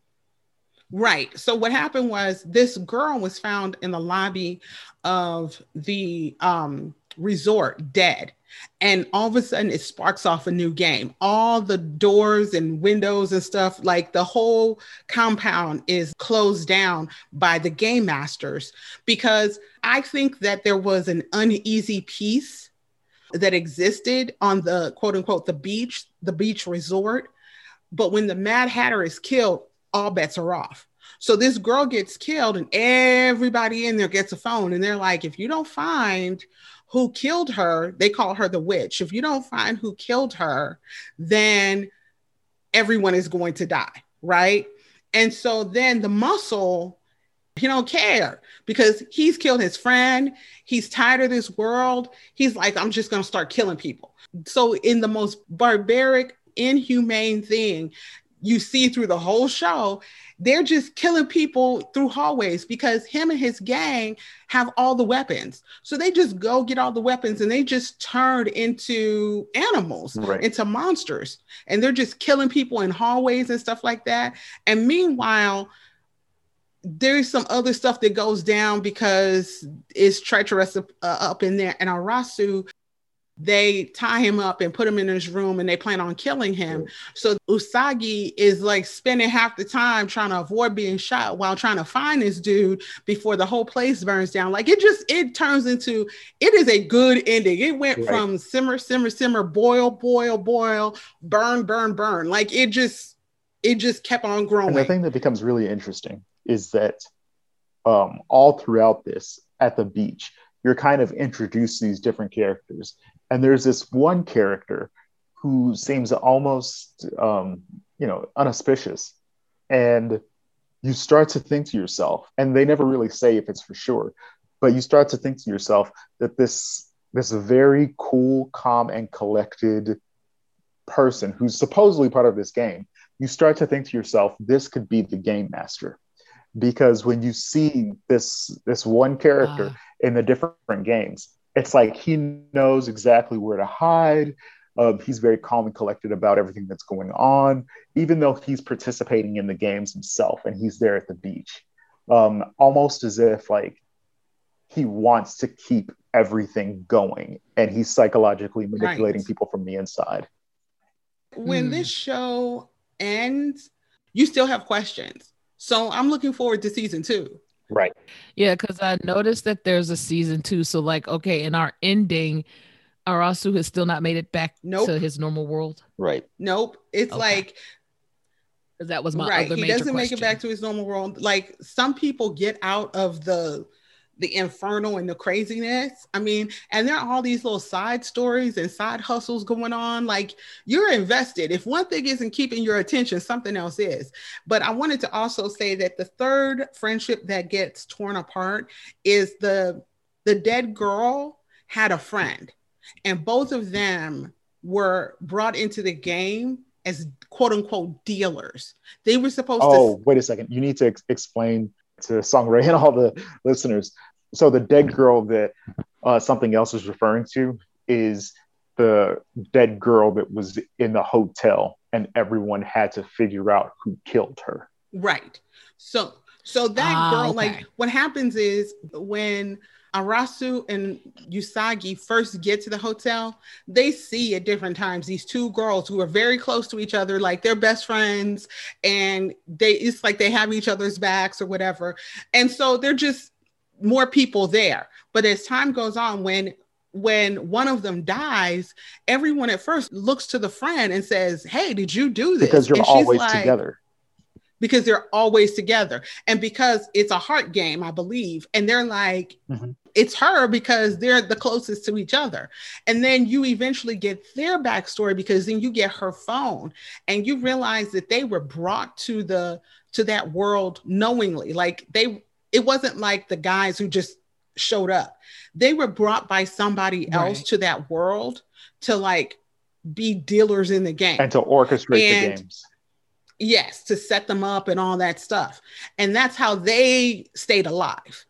Right. So what happened was this girl was found in the lobby of the um, resort dead. And all of a sudden it sparks off a new game. All the doors and windows and stuff, like the whole compound is closed down by the game masters because I think that there was an uneasy peace that existed on the quote unquote the beach, the beach resort. But when the Mad Hatter is killed, all bets are off. So this girl gets killed, and everybody in there gets a phone, and they're like, if you don't find who killed her, they call her the witch. If you don't find who killed her, then everyone is going to die, right? And so then the muscle, he don't care because he's killed his friend. He's tired of this world. He's like, I'm just going to start killing people. So, in the most barbaric, inhumane thing you see through the whole show, they're just killing people through hallways because him and his gang have all the weapons. So they just go get all the weapons and they just turn into animals, right. into monsters. And they're just killing people in hallways and stuff like that. And meanwhile, there's some other stuff that goes down because it's treacherous uh, up in there. And Arasu they tie him up and put him in his room and they plan on killing him. So Usagi is like spending half the time trying to avoid being shot while trying to find this dude before the whole place burns down. Like it just it turns into it is a good ending. It went right. from simmer, simmer, simmer, boil, boil, boil, burn, burn, burn. Like it just it just kept on growing. And the thing that becomes really interesting is that um, all throughout this at the beach, you're kind of introduced these different characters and there's this one character who seems almost um, you know unauspicious and you start to think to yourself and they never really say if it's for sure but you start to think to yourself that this this very cool calm and collected person who's supposedly part of this game you start to think to yourself this could be the game master because when you see this this one character uh. in the different games it's like he knows exactly where to hide. Um, he's very calm and collected about everything that's going on, even though he's participating in the games himself and he's there at the beach, um, almost as if like he wants to keep everything going and he's psychologically manipulating right. people from the inside. When mm. this show ends, you still have questions. So I'm looking forward to season two. Right. Yeah, because I noticed that there's a season two. So, like, okay, in our ending, Arasu has still not made it back nope. to his normal world. Right. Nope. It's okay. like that was my right. he doesn't question. make it back to his normal world. Like some people get out of the the infernal and the craziness. I mean, and there are all these little side stories and side hustles going on. Like you're invested. If one thing isn't keeping your attention, something else is. But I wanted to also say that the third friendship that gets torn apart is the the dead girl had a friend, and both of them were brought into the game as quote unquote dealers. They were supposed oh, to. Oh, wait a second. You need to ex- explain to Sangre and all the listeners so the dead girl that uh, something else is referring to is the dead girl that was in the hotel and everyone had to figure out who killed her right so so that ah, girl okay. like what happens is when Arasu and Usagi first get to the hotel, they see at different times these two girls who are very close to each other, like they're best friends, and they it's like they have each other's backs or whatever. And so they're just more people there. But as time goes on, when when one of them dies, everyone at first looks to the friend and says, Hey, did you do this? Because you're always like, together. Because they're always together. And because it's a heart game, I believe. And they're like, mm-hmm. it's her because they're the closest to each other. And then you eventually get their backstory because then you get her phone and you realize that they were brought to the to that world knowingly. Like they it wasn't like the guys who just showed up. They were brought by somebody else right. to that world to like be dealers in the game and to orchestrate and, the games. Yes, to set them up and all that stuff. And that's how they stayed alive.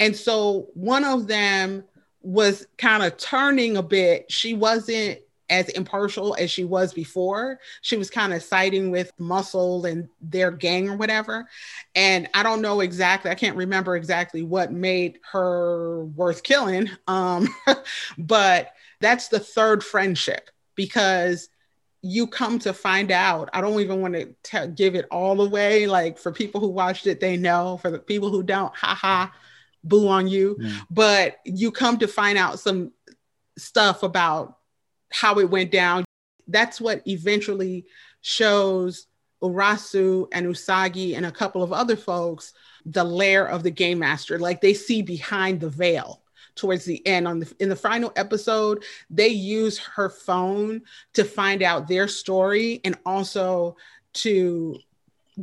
And so one of them was kind of turning a bit. She wasn't as impartial as she was before. She was kind of siding with Muscle and their gang or whatever. And I don't know exactly, I can't remember exactly what made her worth killing. Um, but that's the third friendship because you come to find out. I don't even want to t- give it all away. Like for people who watched it, they know. For the people who don't, haha, boo on you. Mm. But you come to find out some stuff about how it went down. That's what eventually shows Urasu and Usagi and a couple of other folks the lair of the game master. Like they see behind the veil towards the end on the in the final episode they use her phone to find out their story and also to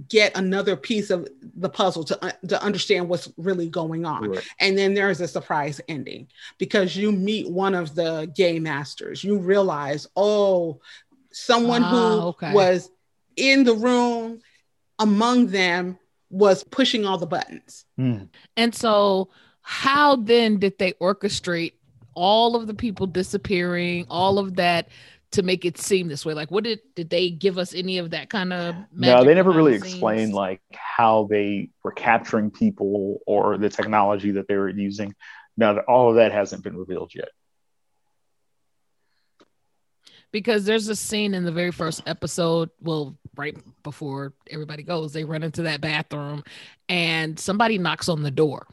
get another piece of the puzzle to, uh, to understand what's really going on. Right. And then there's a surprise ending because you meet one of the game masters. You realize, oh, someone who ah, okay. was in the room among them was pushing all the buttons. Mm. And so, how then did they orchestrate all of the people disappearing, all of that? To make it seem this way? Like, what did did they give us any of that kind of? No, they never really explained like how they were capturing people or the technology that they were using. Now, all of that hasn't been revealed yet. Because there's a scene in the very first episode, well, right before everybody goes, they run into that bathroom and somebody knocks on the door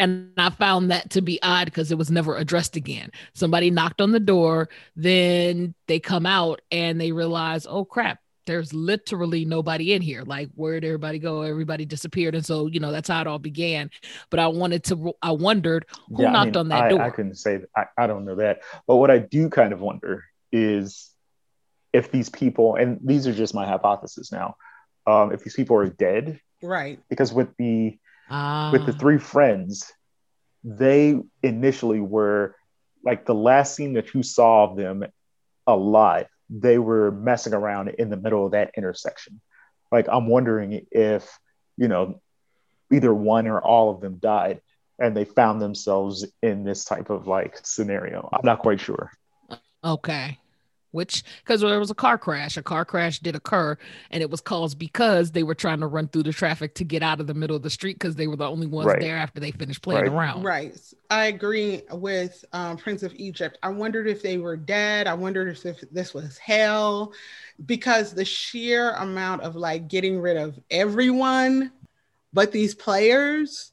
and I found that to be odd because it was never addressed again. Somebody knocked on the door, then they come out and they realize, oh crap, there's literally nobody in here. Like, where'd everybody go? Everybody disappeared. And so, you know, that's how it all began. But I wanted to, I wondered who yeah, knocked I mean, on that I, door. I couldn't say, that. I, I don't know that. But what I do kind of wonder is if these people, and these are just my hypothesis now, um, if these people are dead. Right. Because with the, with the ah. three friends, they initially were like the last scene that you saw of them alive, they were messing around in the middle of that intersection. Like, I'm wondering if, you know, either one or all of them died and they found themselves in this type of like scenario. I'm not quite sure. Okay which because there was a car crash. A car crash did occur and it was caused because they were trying to run through the traffic to get out of the middle of the street because they were the only ones right. there after they finished playing right. around. Right. I agree with um, prince of egypt. I wondered if they were dead. I wondered if, if this was hell because the sheer amount of like getting rid of everyone but these players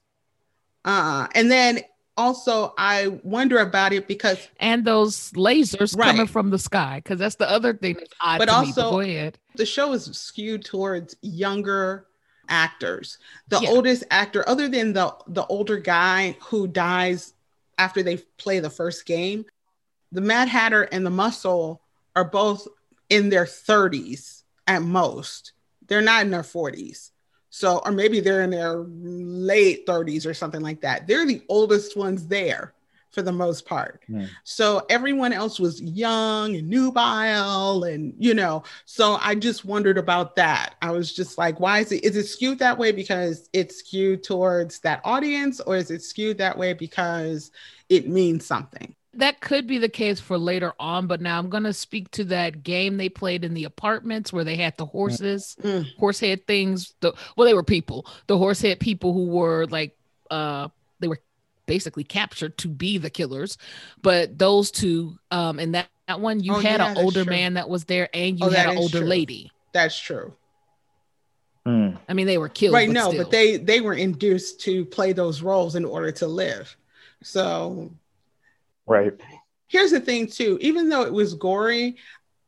uh, and then also I wonder about it because and those lasers right. coming from the sky because that's the other thing that's odd. But also, me, but. The show is skewed towards younger actors. The yeah. oldest actor, other than the the older guy who dies after they play the first game, the Mad Hatter and the Muscle are both in their 30s at most. They're not in their 40s. So, or maybe they're in their late 30s or something like that. They're the oldest ones there for the most part. Mm. So everyone else was young and nubile and you know, so I just wondered about that. I was just like, why is it is it skewed that way because it's skewed towards that audience or is it skewed that way because it means something? That could be the case for later on, but now I'm going to speak to that game they played in the apartments where they had the horses, mm. horse head things. The well, they were people, the horse head people who were like, uh, they were basically captured to be the killers. But those two, um, and that, that one, you oh, had yeah, an older true. man that was there, and you oh, had an older true. lady. That's true. Mm. I mean, they were killed. Right? But no, still. but they they were induced to play those roles in order to live. So Right. Here's the thing, too. Even though it was gory,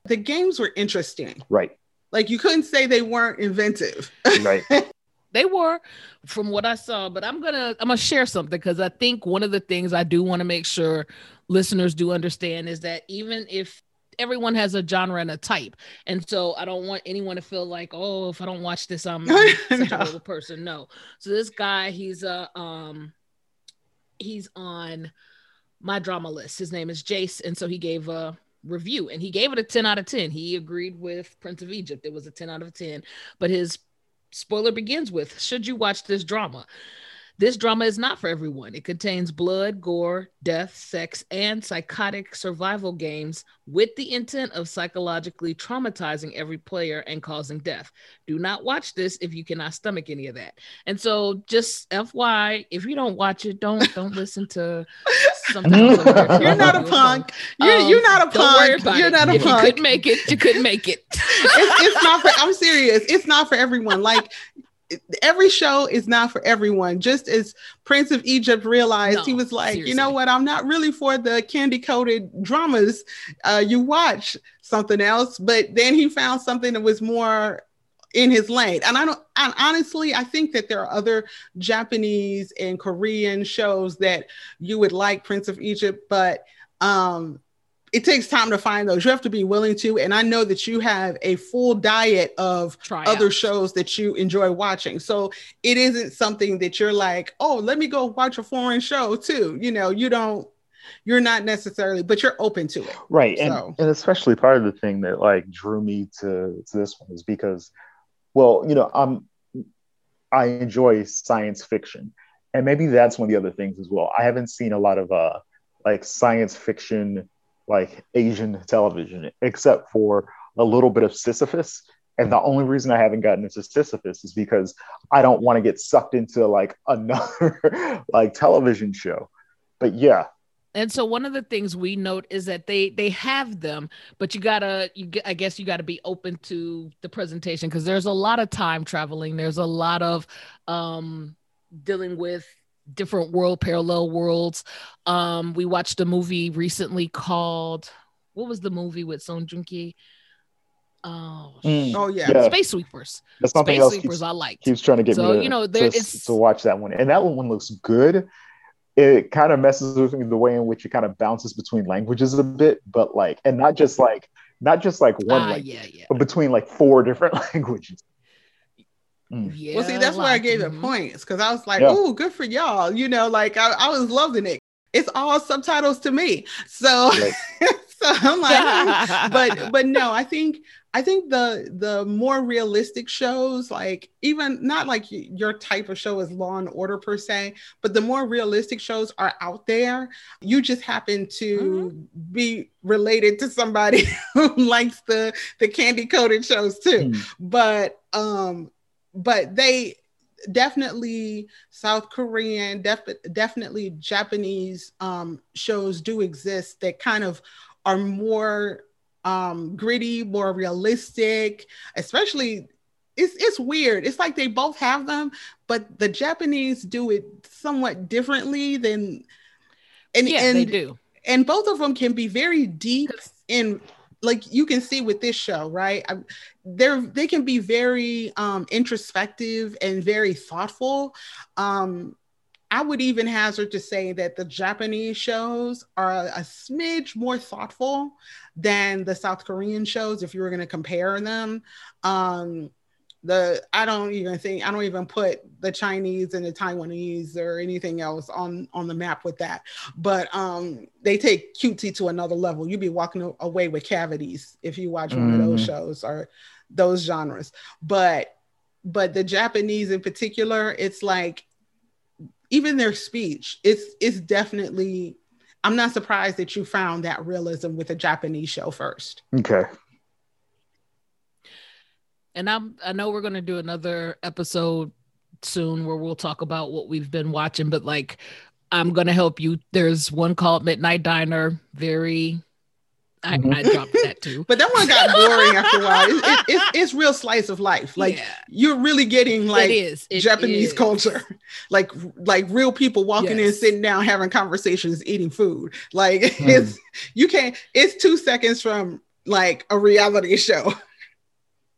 the games were interesting. Right. Like you couldn't say they weren't inventive. Right. they were from what I saw, but I'm gonna I'm gonna share something because I think one of the things I do want to make sure listeners do understand is that even if everyone has a genre and a type. And so I don't want anyone to feel like, oh, if I don't watch this, I'm, I'm such no. a little person. No. So this guy, he's a um he's on my drama list. His name is Jace, and so he gave a review and he gave it a 10 out of 10. He agreed with Prince of Egypt. It was a 10 out of 10, but his spoiler begins with should you watch this drama? This drama is not for everyone. It contains blood, gore, death, sex, and psychotic survival games with the intent of psychologically traumatizing every player and causing death. Do not watch this if you cannot stomach any of that. And so, just FY, if you don't watch it, don't don't listen to something. you're not a punk. You're, um, you're not a punk. You're not a if punk. You couldn't make it. You couldn't make it. it's, it's not for. I'm serious. It's not for everyone. Like every show is not for everyone. Just as Prince of Egypt realized, no, he was like, seriously. you know what? I'm not really for the candy coated dramas. Uh, you watch something else, but then he found something that was more in his lane. And I don't, and honestly, I think that there are other Japanese and Korean shows that you would like Prince of Egypt, but um, it takes time to find those. You have to be willing to. And I know that you have a full diet of Try other out. shows that you enjoy watching. So it isn't something that you're like, oh, let me go watch a foreign show too. You know, you don't, you're not necessarily, but you're open to it. right and, and especially part of the thing that like drew me to, to this one is because well you know i'm i enjoy science fiction and maybe that's one of the other things as well i haven't seen a lot of uh like science fiction like asian television except for a little bit of sisyphus. And the only reason i haven't gotten into sisyphus is because i don't want to get sucked into like another like television show. But yeah. And so one of the things we note is that they they have them, but you gotta you I guess you gotta be open to the presentation because there's a lot of time traveling. There's a lot of um dealing with different world parallel worlds. Um we watched a movie recently called what was the movie with Song Joong Ki? Oh, Mm. Oh yeah. Yeah. Space Sweepers. that's something Space else Sweepers keeps, I liked. keeps trying to get So, me to, you know, there to, is- to watch that one and that one looks good it kind of messes with me the way in which it kind of bounces between languages a bit but like and not just like not just like one language yeah, yeah. but between like four different languages. Yeah. Well, see, that's why I gave it points because I was like, Yeah. "Oh, good for y'all!" You know, like I, I was loving it. It's all subtitles to me, so Right. so I'm like, but but no, I think I think the the more realistic shows, like even not like your type of show is Law and Order per se, but the more realistic shows are out there. You just happen to be related to somebody who likes the the candy coated shows too Mm. but um but they definitely south korean def- definitely japanese um shows do exist that kind of are more um gritty more realistic especially it's it's weird it's like they both have them but the japanese do it somewhat differently than and yeah, and they do. and both of them can be very deep in like you can see with this show right? I, they're they can be very um introspective and very thoughtful. Um i would even hazard to say that the japanese shows are a smidge more thoughtful than the south korean shows if you were going to compare them. Um the I don't even think I don't even put the Chinese and the Taiwanese or anything else on on the map with that. But um they take cutesy to another level. You'd be walking away with cavities if you watch one of those Mhm. shows or those genres. But but the Japanese in particular, it's like even their speech, it's it's definitely I'm not surprised that you found that realism with a Japanese show first. okay And I'm I know we're gonna do another episode soon where we'll talk about what we've been watching, but like I'm gonna help you. There's one called Midnight Diner, very I, Mhm. I dropped that too. But that one got boring after a while. It, it, it's, it's real slice of life. Like Yeah, you're really getting like it is It Japanese is. culture, like like real people walking in, sitting down, having conversations, eating food. Like Hmm. it's you can't. It's two seconds from like a reality show.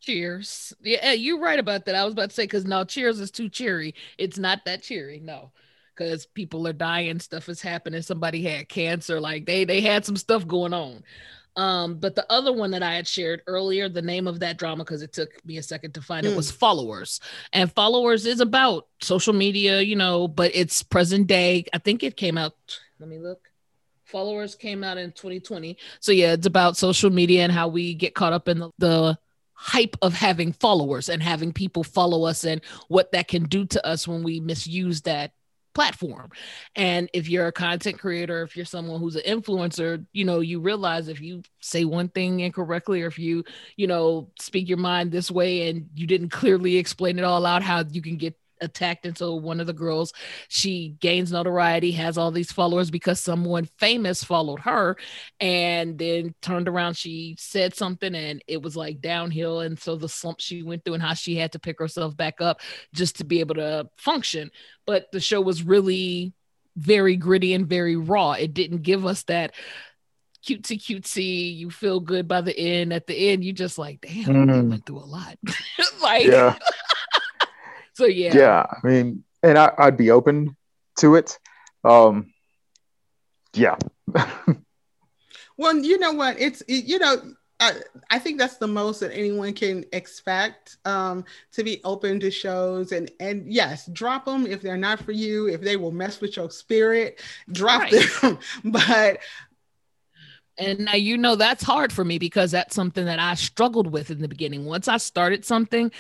Cheers. Yeah, you're right about that. I was about to say because no, Cheers is too cheery. It's not that cheery. No, because people are dying, stuff is happening. Somebody had cancer. Like they they had some stuff going on. Um, but the other one that I had shared earlier, the name of that drama, because it took me a second to find it, Mm. was Followers. And Followers is about social media, you know, but it's present day. I think it came out. Let me look. Followers came out in 2020. So yeah, it's about social media and how we get caught up in the, the hype of having followers and having people follow us and what that can do to us when we misuse that platform. And if you're a content creator, if you're someone who's an influencer, you know, you realize if you say one thing incorrectly or if you, you know, speak your mind this way and you didn't clearly explain it all out, how you can get attacked. And so one of the girls, she gains notoriety, has all these followers because someone famous followed her and then turned around she said something and it was like downhill. And so the slump she went through and how she had to pick herself back up just to be able to function. But the show was really very gritty and very raw. It didn't give us that cutesy cutesy you feel good by the end. At the end you just like damn Mm. went through a lot. Like yeah so yeah yeah i mean and I, i'd be open to it um yeah Well, you know what? It's you know I, I think that's the most that anyone can expect um, to be open to shows and and yes, drop them if they're not for you. If they will mess with your spirit, drop right. them. but and now you know that's hard for me because that's something that I struggled with in the beginning. Once I started something,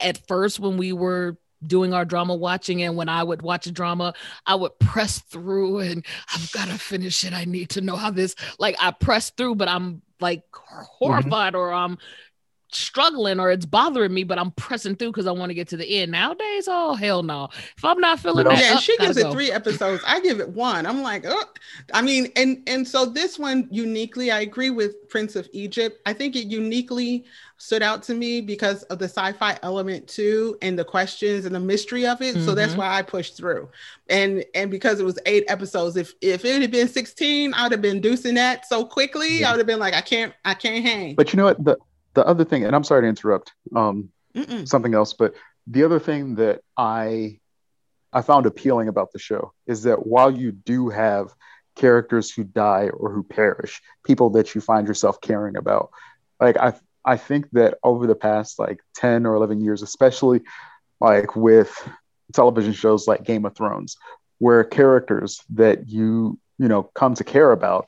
at first when we were doing our drama watching and when I would watch a drama, I would press through and I've got to finish it. I need to know how this like I press through, but I'm like horrified mm-hmm. or I'm struggling or it's bothering me, but I'm pressing through because I want to get to the end. Nowadays, oh hell no! If I'm not feeling that, yeah, up, she gives it three episodes. I give it one. I'm like, oh, I mean, and and so this one uniquely, I agree with Prince of Egypt. I think it uniquely stood out to me because of the sci-fi element too, and the questions and the mystery of it. Mm-hmm. So that's mm-hmm. why I pushed through, and and because it was eight episodes. If if it had been 16, I'd have been deucing that so quickly. Yeah. I would have been like, I can't, I can't hang. But you know what the the other thing, and I'm sorry to interrupt um, something else, but the other thing that I I found appealing about the show is that while you do have characters who die or who perish, people that you find yourself caring about, like I I think that over the past like 10 or 11 years, especially like with television shows like Game of Thrones, where characters that you you know come to care about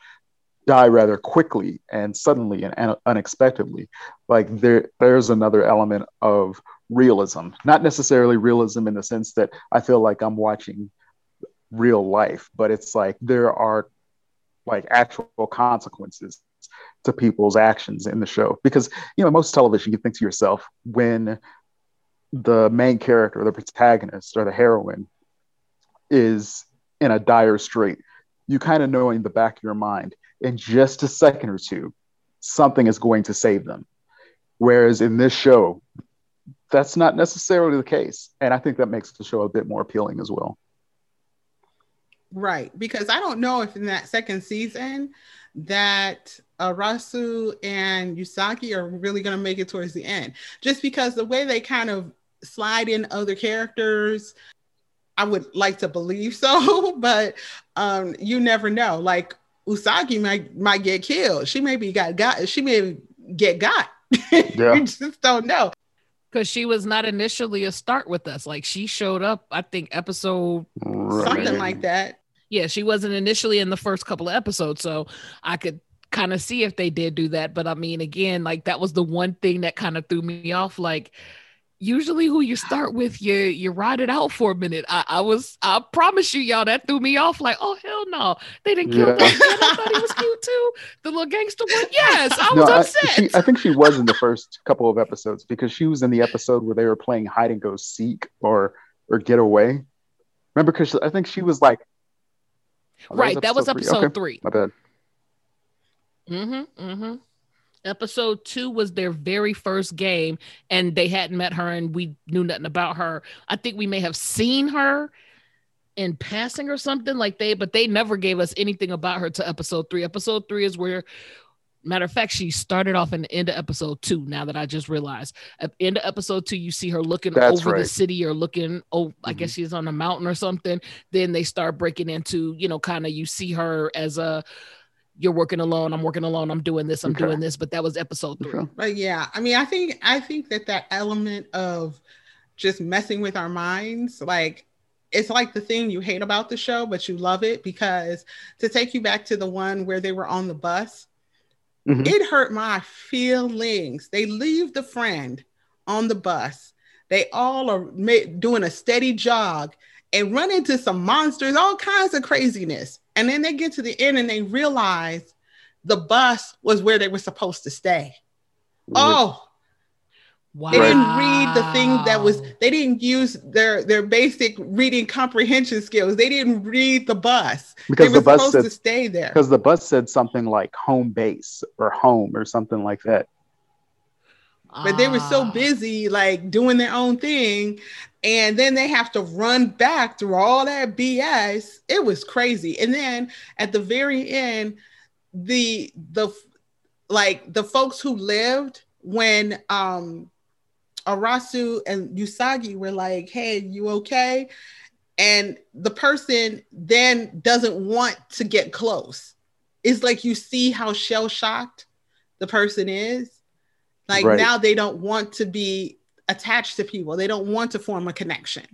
die rather quickly and suddenly and unexpectedly. Like there there's another element of realism. Not necessarily realism in the sense that i feel like i'm watching real life but it's like there are like actual consequences to people's actions in the show. Because you know most television you think to yourself when the main character the protagonist or the heroine is in a dire strait you kind of know in the back of your mind in just a second or two, something is going to save them. Whereas in this show, that's not necessarily the case. And I think that makes the show a bit more appealing as well. Right. Because I don't know if in that second season that Arisu and Usagi are really going to make it towards the end. Just because the way they kind of slide in other characters, I would like to believe so, but um, you never know. Like Usagi might might get killed. She maybe got got. She may get got. Yeah. you just don't know. Because she was not initially a start with us. Like she showed up, I think episode right. something like that. Yeah, she wasn't initially in the first couple of episodes, so I could kind of see if they did do that. But I mean, again, like that was the one thing that kind of threw me off. Like usually who you start with you you ride it out for a minute. I, I was i promise you y'all that threw me off like oh hell no. They didn't kill yeah. that i thought he was cute too. The little gangster one? Yes i was upset. I, she, I, think she was in the first couple of episodes because she was in the episode where they were playing hide and go seek or or get away. Remember because i think she was like oh, right that was episode, that was episode three. three. my bad. Mm-hmm mm-hmm Episode two was their very first game, and they hadn't met her, and we knew nothing about her. I think we may have seen her in passing or something like they, but they never gave us anything about her to episode three. Episode three is where Matter of fact, she started off in the end of episode two. Now that I just realized, at the end of episode two, you see her looking That's over right. the city or looking. Oh, I mm-hmm. guess she's on a mountain or something. Then they start breaking into, you know, kind of you see her as a you're working alone i'm working alone i'm doing this i'm okay. doing this but that was episode three okay. but yeah i mean i think i think that that element of just messing with our minds like it's like the thing you hate about the show but you love it because to take you back to the one where they were on the bus mm-hmm. it hurt my feelings they leave the friend on the bus they all are ma- doing a steady jog and run into some monsters all kinds of craziness and then they get to the end and they realize the bus was where they were supposed to stay. Oh, Wow. They didn't read the thing that was they didn't use their their basic reading comprehension skills. They didn't read the bus. Because the bus said, to stay there. Because the bus said something like home base or home or something like that. But they were so ah. busy like doing their own thing and then they have to run back through all that BS. It was crazy. And then at the very end, the the like the folks who lived when um Arisu and Usagi were like, "Hey, you okay?" And the person then doesn't want to get close. it's like you see how shell shocked the person is. Like Right. now they don't want to be attached to people. They don't want to form a connection.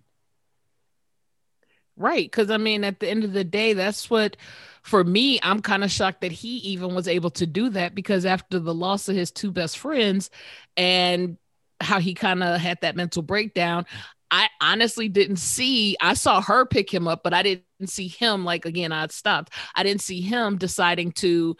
Right. Because I mean, at the end of the day, that's what, for me, I'm kind of shocked that he even was able to do that because after the loss of his two best friends and how he kind of had that mental breakdown, I honestly didn't see, I saw her pick him up, but I didn't see him, like, again, I stopped. I didn't see him deciding to,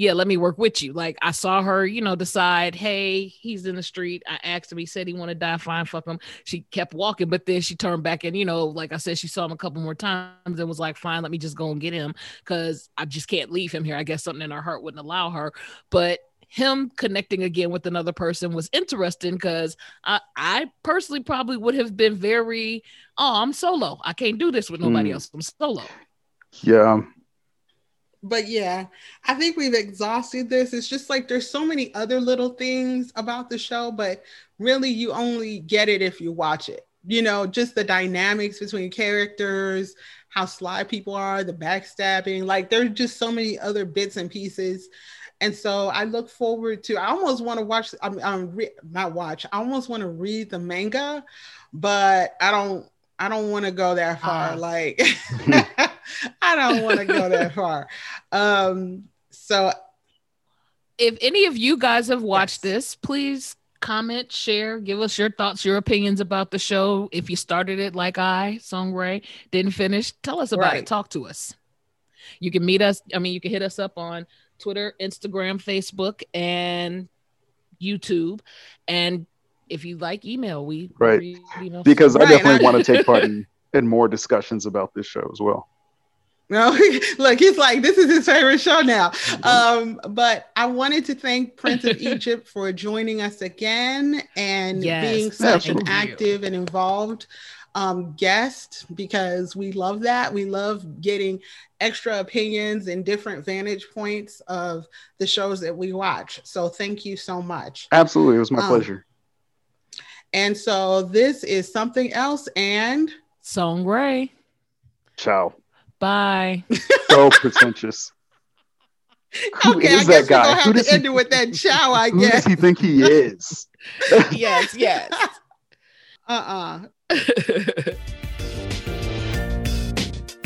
yeah, let me work with you. Like I saw her, you know, decide, hey, he's in the street. I asked him, he said he wanted to die. Fine, fuck him. She kept walking, but then she turned back and, you know, like I said, she saw him a couple more times and was like, fine, let me just go and get him because I just can't leave him here. I guess something in her heart wouldn't allow her. But him connecting again with another person was interesting because I, I personally probably would have been very, oh, I'm solo. I can't do this with nobody Mm. else. I'm solo. Yeah. But yeah, I think we've exhausted this. It's just like there's so many other little things about the show, but really you only get it if you watch it. You know, just the dynamics between characters, how sly people are, the backstabbing. Like there's just so many other bits and pieces. And so I look forward to. I almost want to watch. I'm, I'm re, not watch. I almost want to read the manga, but I don't. I don't want to go that far. Ah. Like I don't want to go that far. Um, so if any of you guys have watched Yes. this, please comment, share, give us your thoughts, your opinions about the show. If you started it like I, Song Ray, didn't finish, tell us about Right. it. Talk to us. You can meet us. I mean, you can hit us up on Twitter, Instagram, Facebook, and YouTube. And if you like email, we Right. read emails. Because I Right, definitely want to take part in, in more discussions about this show as well. No, look, he's like, this is his favorite show now. Um, but I wanted to thank Prince of Egypt for joining us again and Yes, being such an thank you. active and involved um, guest because we love that. We love getting extra opinions and different vantage points of the shows that we watch. So thank you so much. Absolutely. It was my Um, pleasure. And so this is something else. And Song Ray. Ciao. Bye. So pretentious. Who okay, I guess that we're guy? gonna Who have does to he- end it with that ciao, I Who does guess. he think he is? yes, yes. Uh-uh.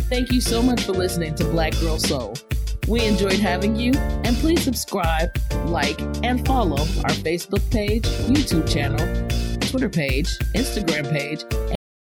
Thank you so much for listening to Black Girl Soul. We enjoyed having you, and please subscribe, like, and follow our Facebook page, YouTube channel, Twitter page, Instagram page,